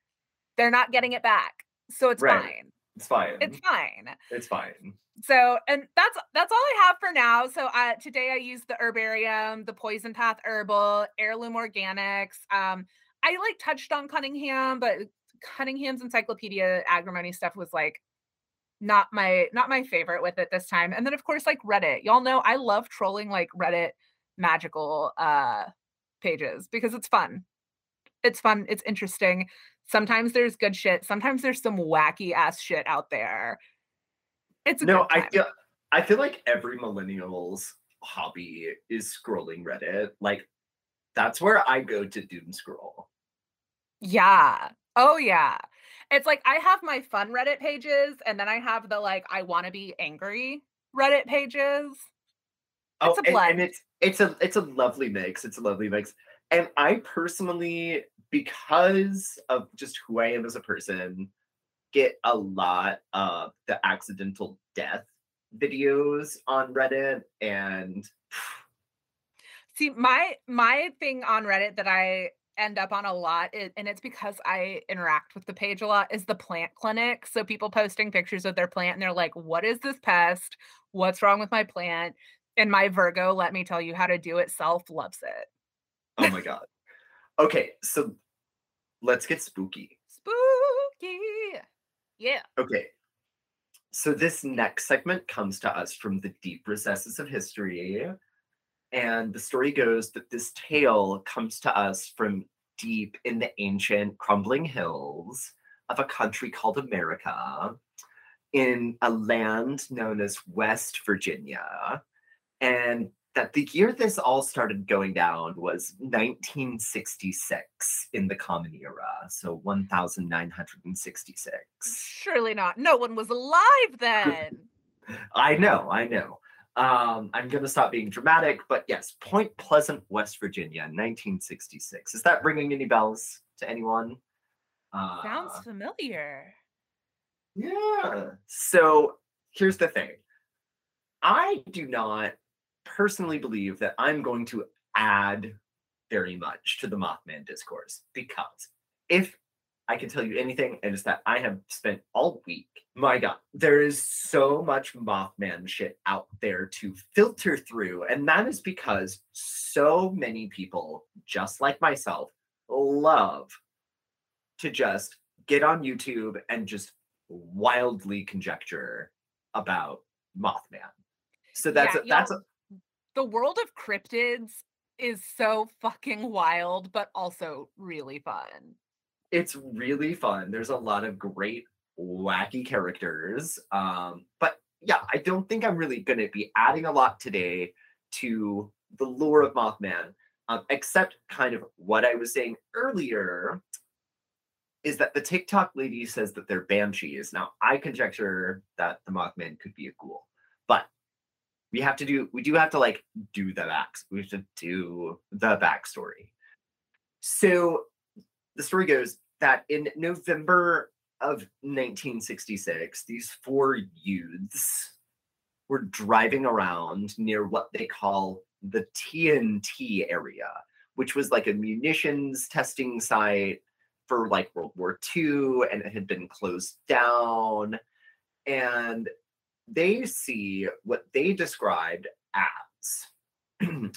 they're not getting it back. So it's right. fine.
It's fine.
It's fine.
It's fine.
So, and that's that's all I have for now. So, uh, today I used the herbarium, the poison path herbal, heirloom organics. Um, I like touched on Cunningham, but Cunningham's encyclopedia agrimony stuff was like not my not my favorite with it this time. And then of course like Reddit. Y'all know I love trolling like Reddit magical uh pages because it's fun. It's fun, it's interesting. Sometimes there's good shit. Sometimes there's some wacky ass shit out there. It's
no. I feel I feel like every millennial's hobby is scrolling Reddit. Like that's where I go to doom scroll.
Yeah. Oh, yeah. It's like I have my fun Reddit pages, and then I have the, like, I wanna be angry Reddit pages.
Oh,
It's a
and, and it's it's a it's a lovely mix. It's a lovely mix. And I personally, because of just who I am as a person, get a lot of the accidental death videos on Reddit and
See, my my thing on Reddit that I end up on a lot, and it's because I interact with the page a lot, is the plant clinic. So people posting pictures of their plant, and they're like, "What is this pest? What's wrong with my plant?" And my Virgo, let me tell you how to do it self, loves it.
oh my god. Okay, so let's get spooky.
Spooky. Yeah.
Okay. So this next segment comes to us from the deep recesses of history. And the story goes that this tale comes to us from deep in the ancient crumbling hills of a country called America in a land known as West Virginia. And that the year this all started going down was 1966 in the Common Era. So 1966.
Surely not. No one was alive then. <laughs>
I know, I know. Um, I'm going to stop being dramatic, but yes, Point Pleasant, West Virginia, 1966. Is that ringing any bells to anyone? Uh,
Sounds familiar.
yeah. So here's the thing I do not personally believe that I'm going to add very much to the Mothman discourse because if I can tell you anything, it is that I have spent all week. My God, there is so much Mothman shit out there to filter through. And that is because so many people, just like myself, love to just get on YouTube and just wildly conjecture about Mothman. So that's
Yeah,
a, that's a,
The world of cryptids is so fucking wild, but also really fun.
it's really fun. There's a lot of great wacky characters. Um, but yeah, I don't think I'm really going to be adding a lot today to the lore of Mothman, um, except kind of what I was saying earlier is that the TikTok lady says that they're banshees. Now, I conjecture that the Mothman could be a ghoul, we have to do, we do have to like do the back, we have to do the backstory. So the story goes that in November of 1966, these four youths were driving around near what they call the TNT area, which was like a munitions testing site for like World War II and it had been closed down. And they see what they described as, <clears throat> and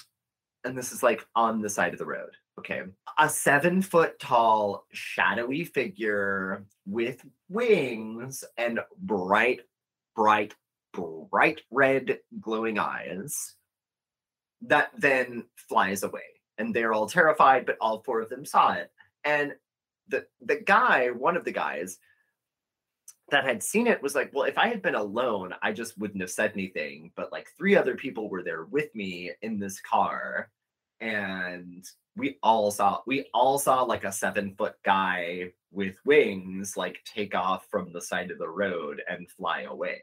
this is like on the side of the road, okay? A seven foot tall, shadowy figure with wings and bright, bright, bright red glowing eyes that then flies away. And they're all terrified, but all four of them saw it. And the the guy, one of the guys that had seen it was like, well, if I had been alone, I just wouldn't have said anything. But like three other people were there with me in this car. And we all saw we all saw like a seven foot guy with wings like take off from the side of the road and fly away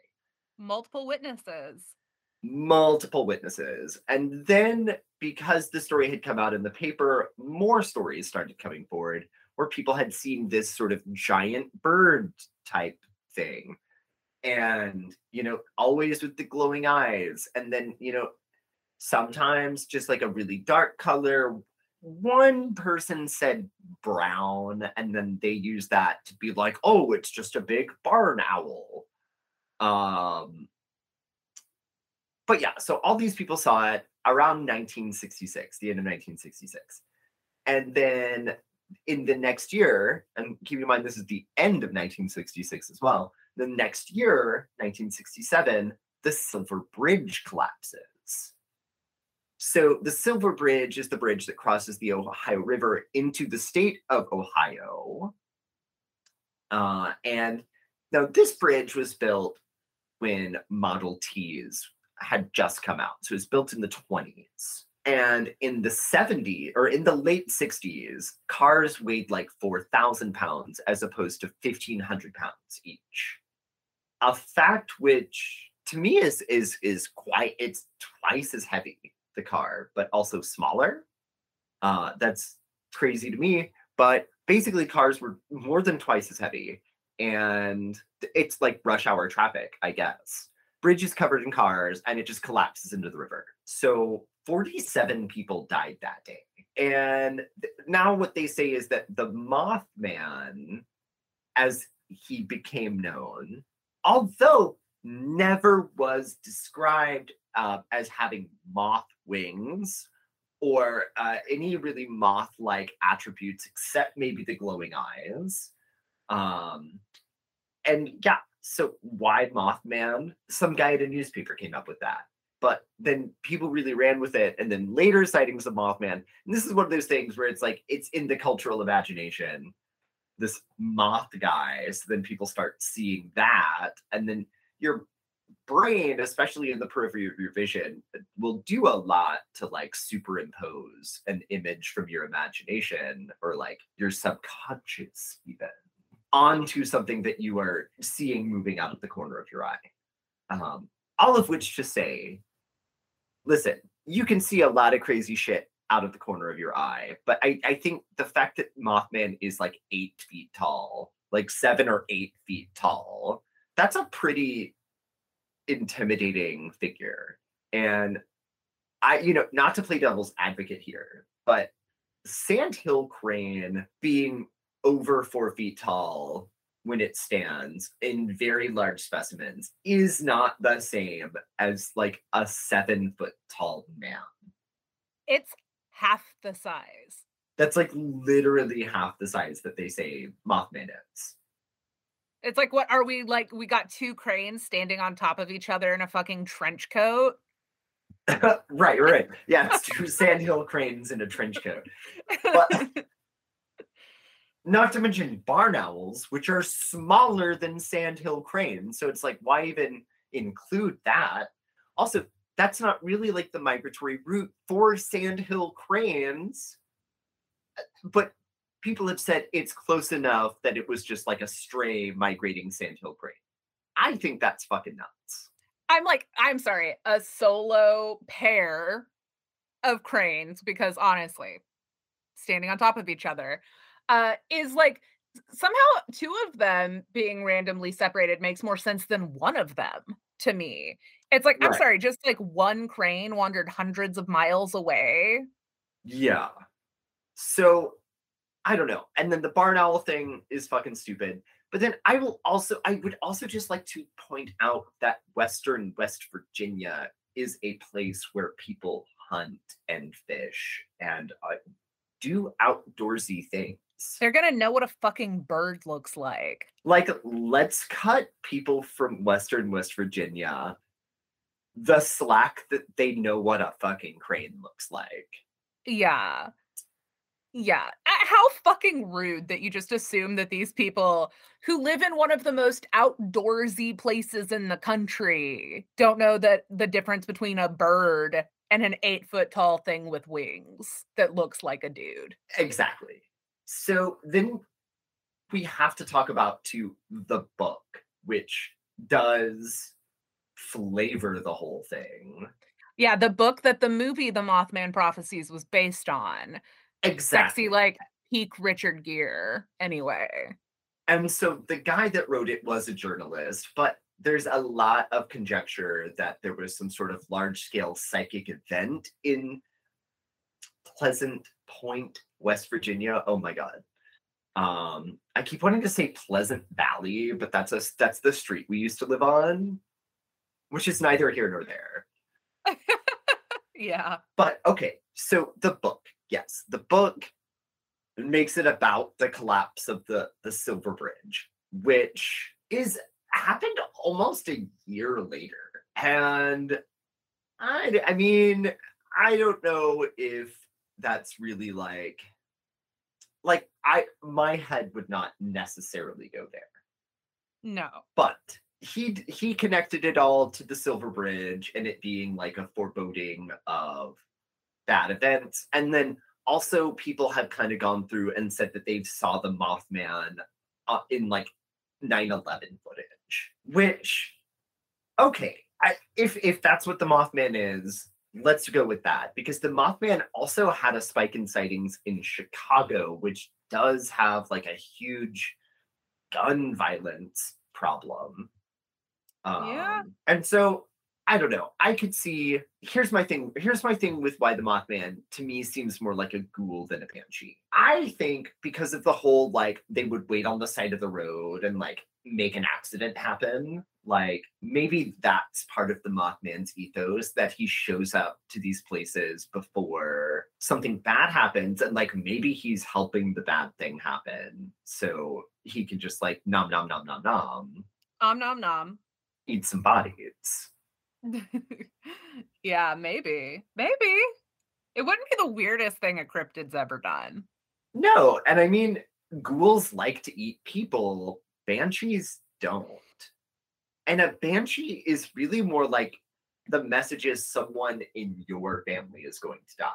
Multiple witnesses.
multiple witnesses. And then because the story had come out in the paper, more stories started coming forward where people had seen this sort of giant bird type thing. And, you know, always with the glowing eyes. And then, you know, sometimes just like a really dark color. One person said brown, and then they use that to be like, oh, it's just a big barn owl. Um, but yeah, so all these people saw it around 1966, the end of 1966. And then in the next year, and keep in mind this is the end of 1966 as well, the next year, 1967, the Silver Bridge collapses. So the Silver Bridge is the bridge that crosses the Ohio River into the state of Ohio. Uh, and now this bridge was built when Model Ts had just come out. So it was built in the 20s. And in the 70s or in the late 60s, cars weighed like 4,000 pounds as opposed to 1,500 pounds each. A fact which to me is is is quite it's twice as heavy the car but also smaller uh that's crazy to me but basically cars were more than twice as heavy and it's like rush hour traffic i guess bridge is covered in cars and it just collapses into the river so 47 people died that day and th- now what they say is that the mothman as he became known although never was described uh, as having moth wings or uh, any really moth-like attributes except maybe the glowing eyes. Um, and yeah, so why Mothman? Some guy at a newspaper came up with that. But then people really ran with it, and then later sightings of Mothman. And this is one of those things where it's like it's in the cultural imagination, this moth guy. So then people start seeing that, and then your brain, especially in the periphery of your vision, will do a lot to like superimpose an image from your imagination or like your subconscious even onto something that you are seeing moving out of the corner of your eye. Um, all of which to say, listen, you can see a lot of crazy shit out of the corner of your eye, but I, I think the fact that Mothman is like eight feet tall, like seven or eight feet tall, that's a pretty intimidating figure. And I, you know, not to play devil's advocate here, but Sandhill Crane being over four feet tall when it stands in very large specimens is not the same as like a seven foot tall man.
It's half the size.
That's like literally half the size that they say Mothman is.
It's like, what are we like? We got two cranes standing on top of each other in a fucking trench coat. <laughs>
right, right. Yeah, it's two sandhill cranes in a trench coat. But <laughs> not to mention barn owls, which are smaller than sandhill cranes. So it's like, why even include that? Also, that's not really like the migratory route for sandhill cranes. Uh, but people have said it's close enough that it was just like a stray migrating sandhill crane. I think that's fucking nuts.
I'm like, I'm sorry, a solo pair of cranes, because honestly, standing on top of each other, uh, is like somehow two of them being randomly separated makes more sense than one of them to me. It's like, I'm sorry, just like one crane wandered hundreds of miles away.
Yeah. So I don't know. And then the barn owl thing is fucking stupid. But then I will also I would also just like to point out that Western West Virginia is a place where people hunt and fish and uh, do outdoorsy things.
They're gonna know what a fucking bird looks like.
Like let's cut people from Western West Virginia the slack that they know what a fucking crane looks like.
Yeah. Yeah. How fucking rude that you just assume that these people who live in one of the most outdoorsy places in the country don't know that the difference between a bird and an eight foot tall thing with wings that looks like a dude.
Exactly. So then we have to talk about to the book, which does flavor the whole thing.
Yeah, the book that the movie The Mothman Prophecies was based on.
Exactly.
Sexy, like peak Richard Gere, anyway.
And so the guy that wrote it was a journalist, but there's a lot of conjecture that there was some sort of large scale psychic event in Pleasant Point, West Virginia. Oh my god. Um, I keep wanting to say Pleasant Valley, but that's a that's the street we used to live on, which is neither here nor there. <laughs>
Yeah.
But okay, so the book, yes, the book makes it about the collapse of the the Silver Bridge, which is happened almost a year later. And I I mean, I don't know if that's really like like I my head would not necessarily go there
No.
but he he connected it all to the silver bridge and it being like a foreboding of bad events. And then also people have kind of gone through and said that they've saw the Mothman uh, in like 9/11 footage, which okay, I, if if that's what the Mothman is, let's go with that because the Mothman also had a spike in sightings in Chicago, which does have like a huge gun violence problem. Um,
Yeah.
And so I don't know. I could see. Here's my thing. Here's my thing with why the Mothman to me seems more like a ghoul than a banshee. I think because of the whole like they would wait on the side of the road and like make an accident happen. Like maybe that's part of the Mothman's ethos that he shows up to these places before something bad happens, and like maybe he's helping the bad thing happen, so he can just like nom nom nom nom nom
Om nom nom.
eat some bodies. <laughs>
yeah, maybe. Maybe. It wouldn't be the weirdest thing a cryptid's ever done.
No, and I mean, ghouls like to eat people, banshees don't. And a banshee is really more like the message is someone in your family is going to die,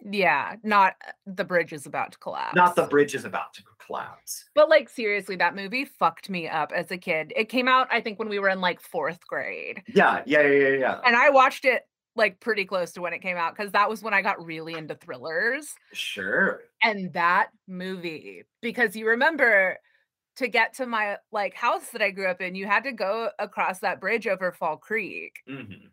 Yeah, not uh, the bridge is about to collapse.
not the bridge is about to collapse.
But like seriously, that movie fucked me up as a kid. It came out, I think, when we were in like fourth grade.
Yeah, yeah, yeah, yeah. yeah.
And I watched it like pretty close to when it came out because that was when I got really into thrillers.
Sure.
And that movie, because you remember to get to my like house that I grew up in, you had to go across that bridge over Fall Creek.
Mhm.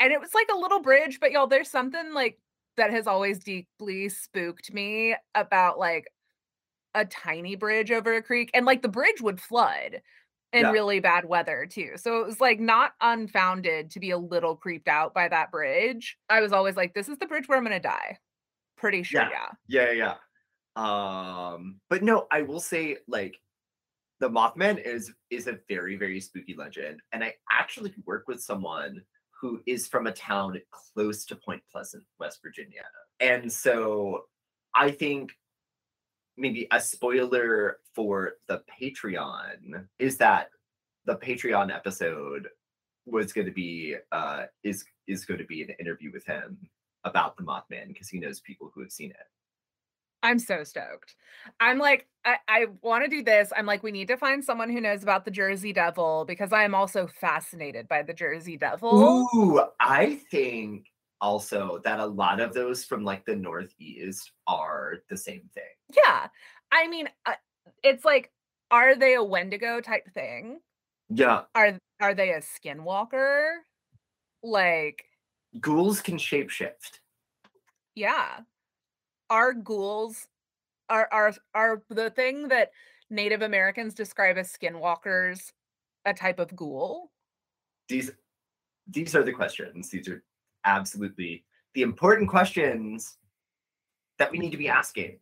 And it was like a little bridge, but y'all, there's something like that has always deeply spooked me about like a tiny bridge over a creek. And like the bridge would flood in
Yeah.
really bad weather too. So it was like not unfounded to be a little creeped out by that bridge. I was always like, this is the bridge where I'm gonna die. Pretty sure,
Yeah.
yeah.
Yeah, yeah. yeah. Um, but no, I will say like the Mothman is is a very very spooky legend, and I actually work with someone who is from a town close to Point Pleasant, West Virginia, and so I think maybe a spoiler for the Patreon is that the Patreon episode was going to be uh is is going to be an interview with him about the Mothman because he knows people who have seen it.
I'm so stoked. I'm like, I, I want to do this. I'm like, we need to find someone who knows about the Jersey Devil because I am also fascinated by the Jersey Devil.
Ooh, I think also that a lot of those from like the Northeast are the same thing.
Yeah. I mean, uh, it's like, are they a Wendigo type thing?
Yeah,
Are are they a skinwalker? Like,
ghouls can shapeshift.
yeah. Are ghouls are are are the thing that Native Americans describe as skinwalkers a type of ghoul?
These these are the questions. These are absolutely the important questions that we need to be asking.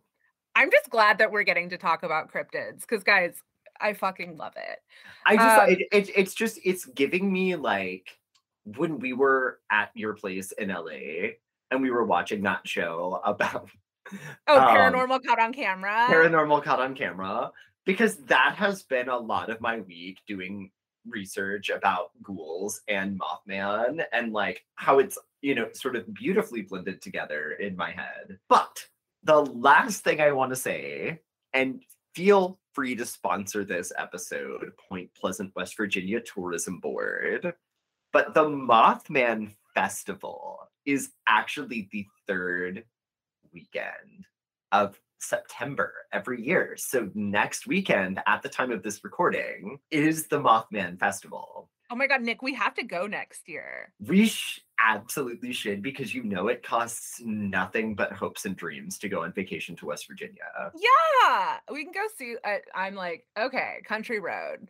I'm just glad that we're getting to talk about cryptids because, guys, I fucking love it.
I just
Um,
it, it, it's just it's giving me like when we were at your place in LA and we were watching that show <laughs> about
Oh,
um,
paranormal caught on camera.
paranormal caught on camera because that has been a lot of my week doing research about ghouls and mothman and like how it's you know sort of beautifully blended together in my head but the last thing i want to say and feel free to sponsor this episode point pleasant west virginia tourism board but the mothman festival is actually the third weekend of September every year. So next weekend, at the time of this recording, is the Mothman Festival.
oh my god, Nick, we have to go next year.
We sh- absolutely should because you know it costs nothing but hopes and dreams to go on vacation to West Virginia.
Yeah, we can go see. I, I'm like, okay, country road,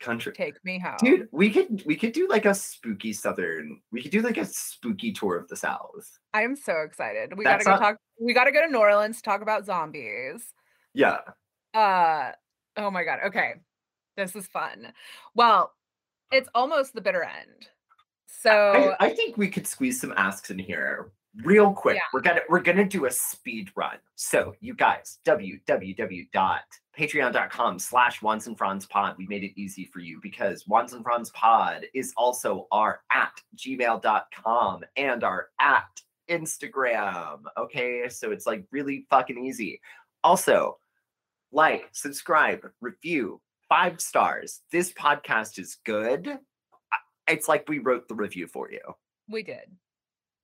Country.
take me home.
Dude, we could we could do like a spooky southern. We could do like a spooky tour of the South.
I'm so excited. We
That's
gotta go
not-
talk. We gotta go to New Orleans to talk about zombies.
Yeah.
Uh, oh my god. Okay, this is fun. Well, it's almost the bitter end. So
I, I think we could squeeze some asks in here real quick.
Yeah.
We're gonna we're gonna do a speed run. So you guys, www.patreon.com slash Wands and Franz pod. We made it easy for you because Wands and Franz pod is also our at gmail.com and our at Instagram. Okay, so it's like really fucking easy. Also, like, subscribe, review, five stars. This podcast is good. It's like we wrote the review for you.
We did.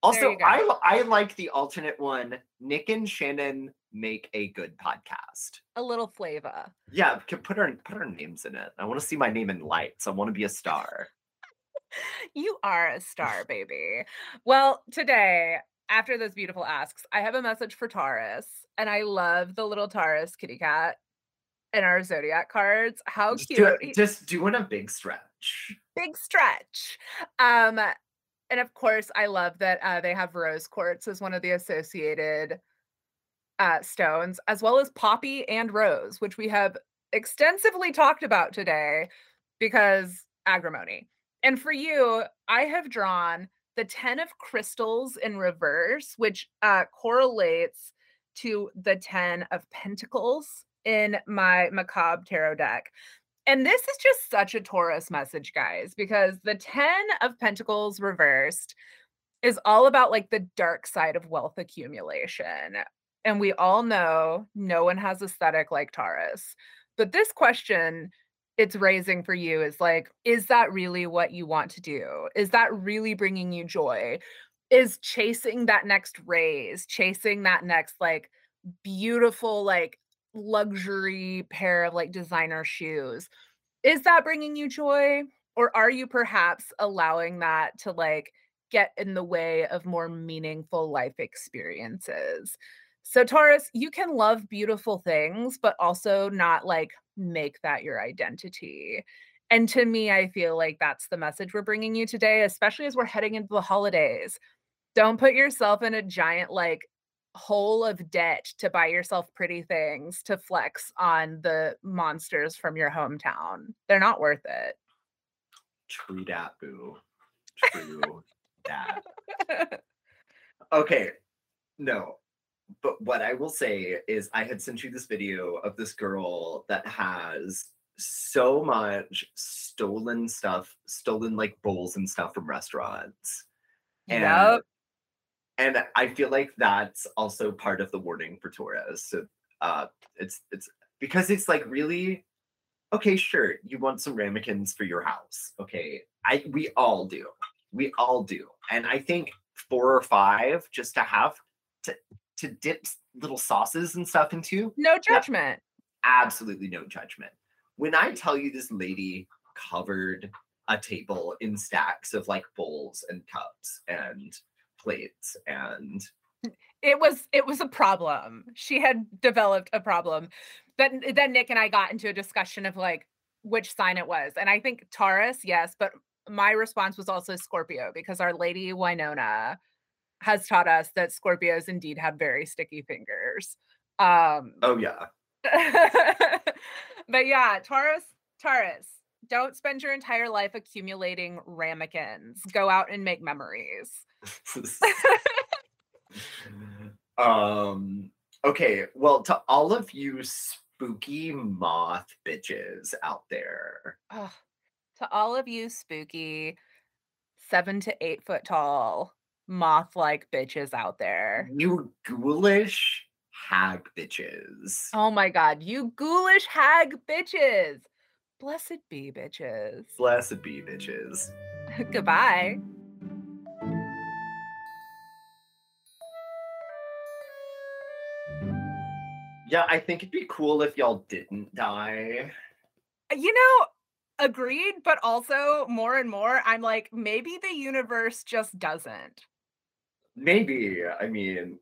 Also. I I like the alternate one. Nick and Shannon make a good podcast.
A little flavor.
Yeah, can put our put our names in it. I want to see my name in lights. I want to be a star. <laughs>
You are a star, baby. Well, today, after those beautiful asks, I have a message for Taurus, and I love the little Taurus kitty cat in our zodiac cards. How
Just,
cute!
do,
He-
just doing a big stretch.
big stretch. Um, and of course, I love that uh, they have rose quartz as one of the associated uh, stones, as well as poppy and rose, which we have extensively talked about today because agrimony. And for you, I have drawn the 10 of crystals in reverse, which uh, correlates to the 10 of pentacles in my macabre tarot deck. And this is just such a Taurus message, guys, because the 10 of pentacles reversed is all about like the dark side of wealth accumulation. And we all know no one has aesthetic like Taurus. But this question it's raising for you is like, is that really what you want to do? Is that really bringing you joy? Is chasing that next raise, chasing that next like beautiful, like luxury pair of like designer shoes, is that bringing you joy? Or are you perhaps allowing that to like get in the way of more meaningful life experiences? So, Taurus, you can love beautiful things, but also not like make that your identity. And to me, I feel like that's the message we're bringing you today, especially as we're heading into the holidays. Don't put yourself in a giant, like, hole of debt to buy yourself pretty things to flex on the monsters from your hometown. They're not worth it.
True dat, boo. True dat. <laughs> Okay, no. But what I will say is, I had sent you this video of this girl that has so much stolen stuff, stolen like bowls and stuff from restaurants.
Yep.
and I feel like that's also part of the warning for Taurus. So uh it's it's because it's like really okay, sure, you want some ramekins for your house. Okay. I we all do. We all do. And I think four or five just to have to to dip little sauces and stuff into,
No judgment.
absolutely no judgment. When I tell you this lady covered a table in stacks of like bowls and cups and plates and
it was it was a problem. She had developed a problem then then nick and i got into a discussion of like which sign it was and i think taurus yes but my response was also scorpio because our lady winona has taught us that scorpios indeed have very sticky fingers um
oh yeah. <laughs>
but yeah taurus taurus don't spend your entire life accumulating ramekins. Go out and make memories <laughs>
um okay, well to all of you spooky moth bitches out there.
Ugh. to all of you spooky seven to eight foot tall moth like bitches out there.
You ghoulish hag bitches.
Oh my god, you ghoulish hag bitches. Blessed be bitches.
Blessed be bitches. <laughs>
Goodbye.
Yeah, I think it'd be cool if y'all didn't die.
Uh, you know, agreed, but also more and more, I'm like, maybe the universe just doesn't.
Maybe. I mean,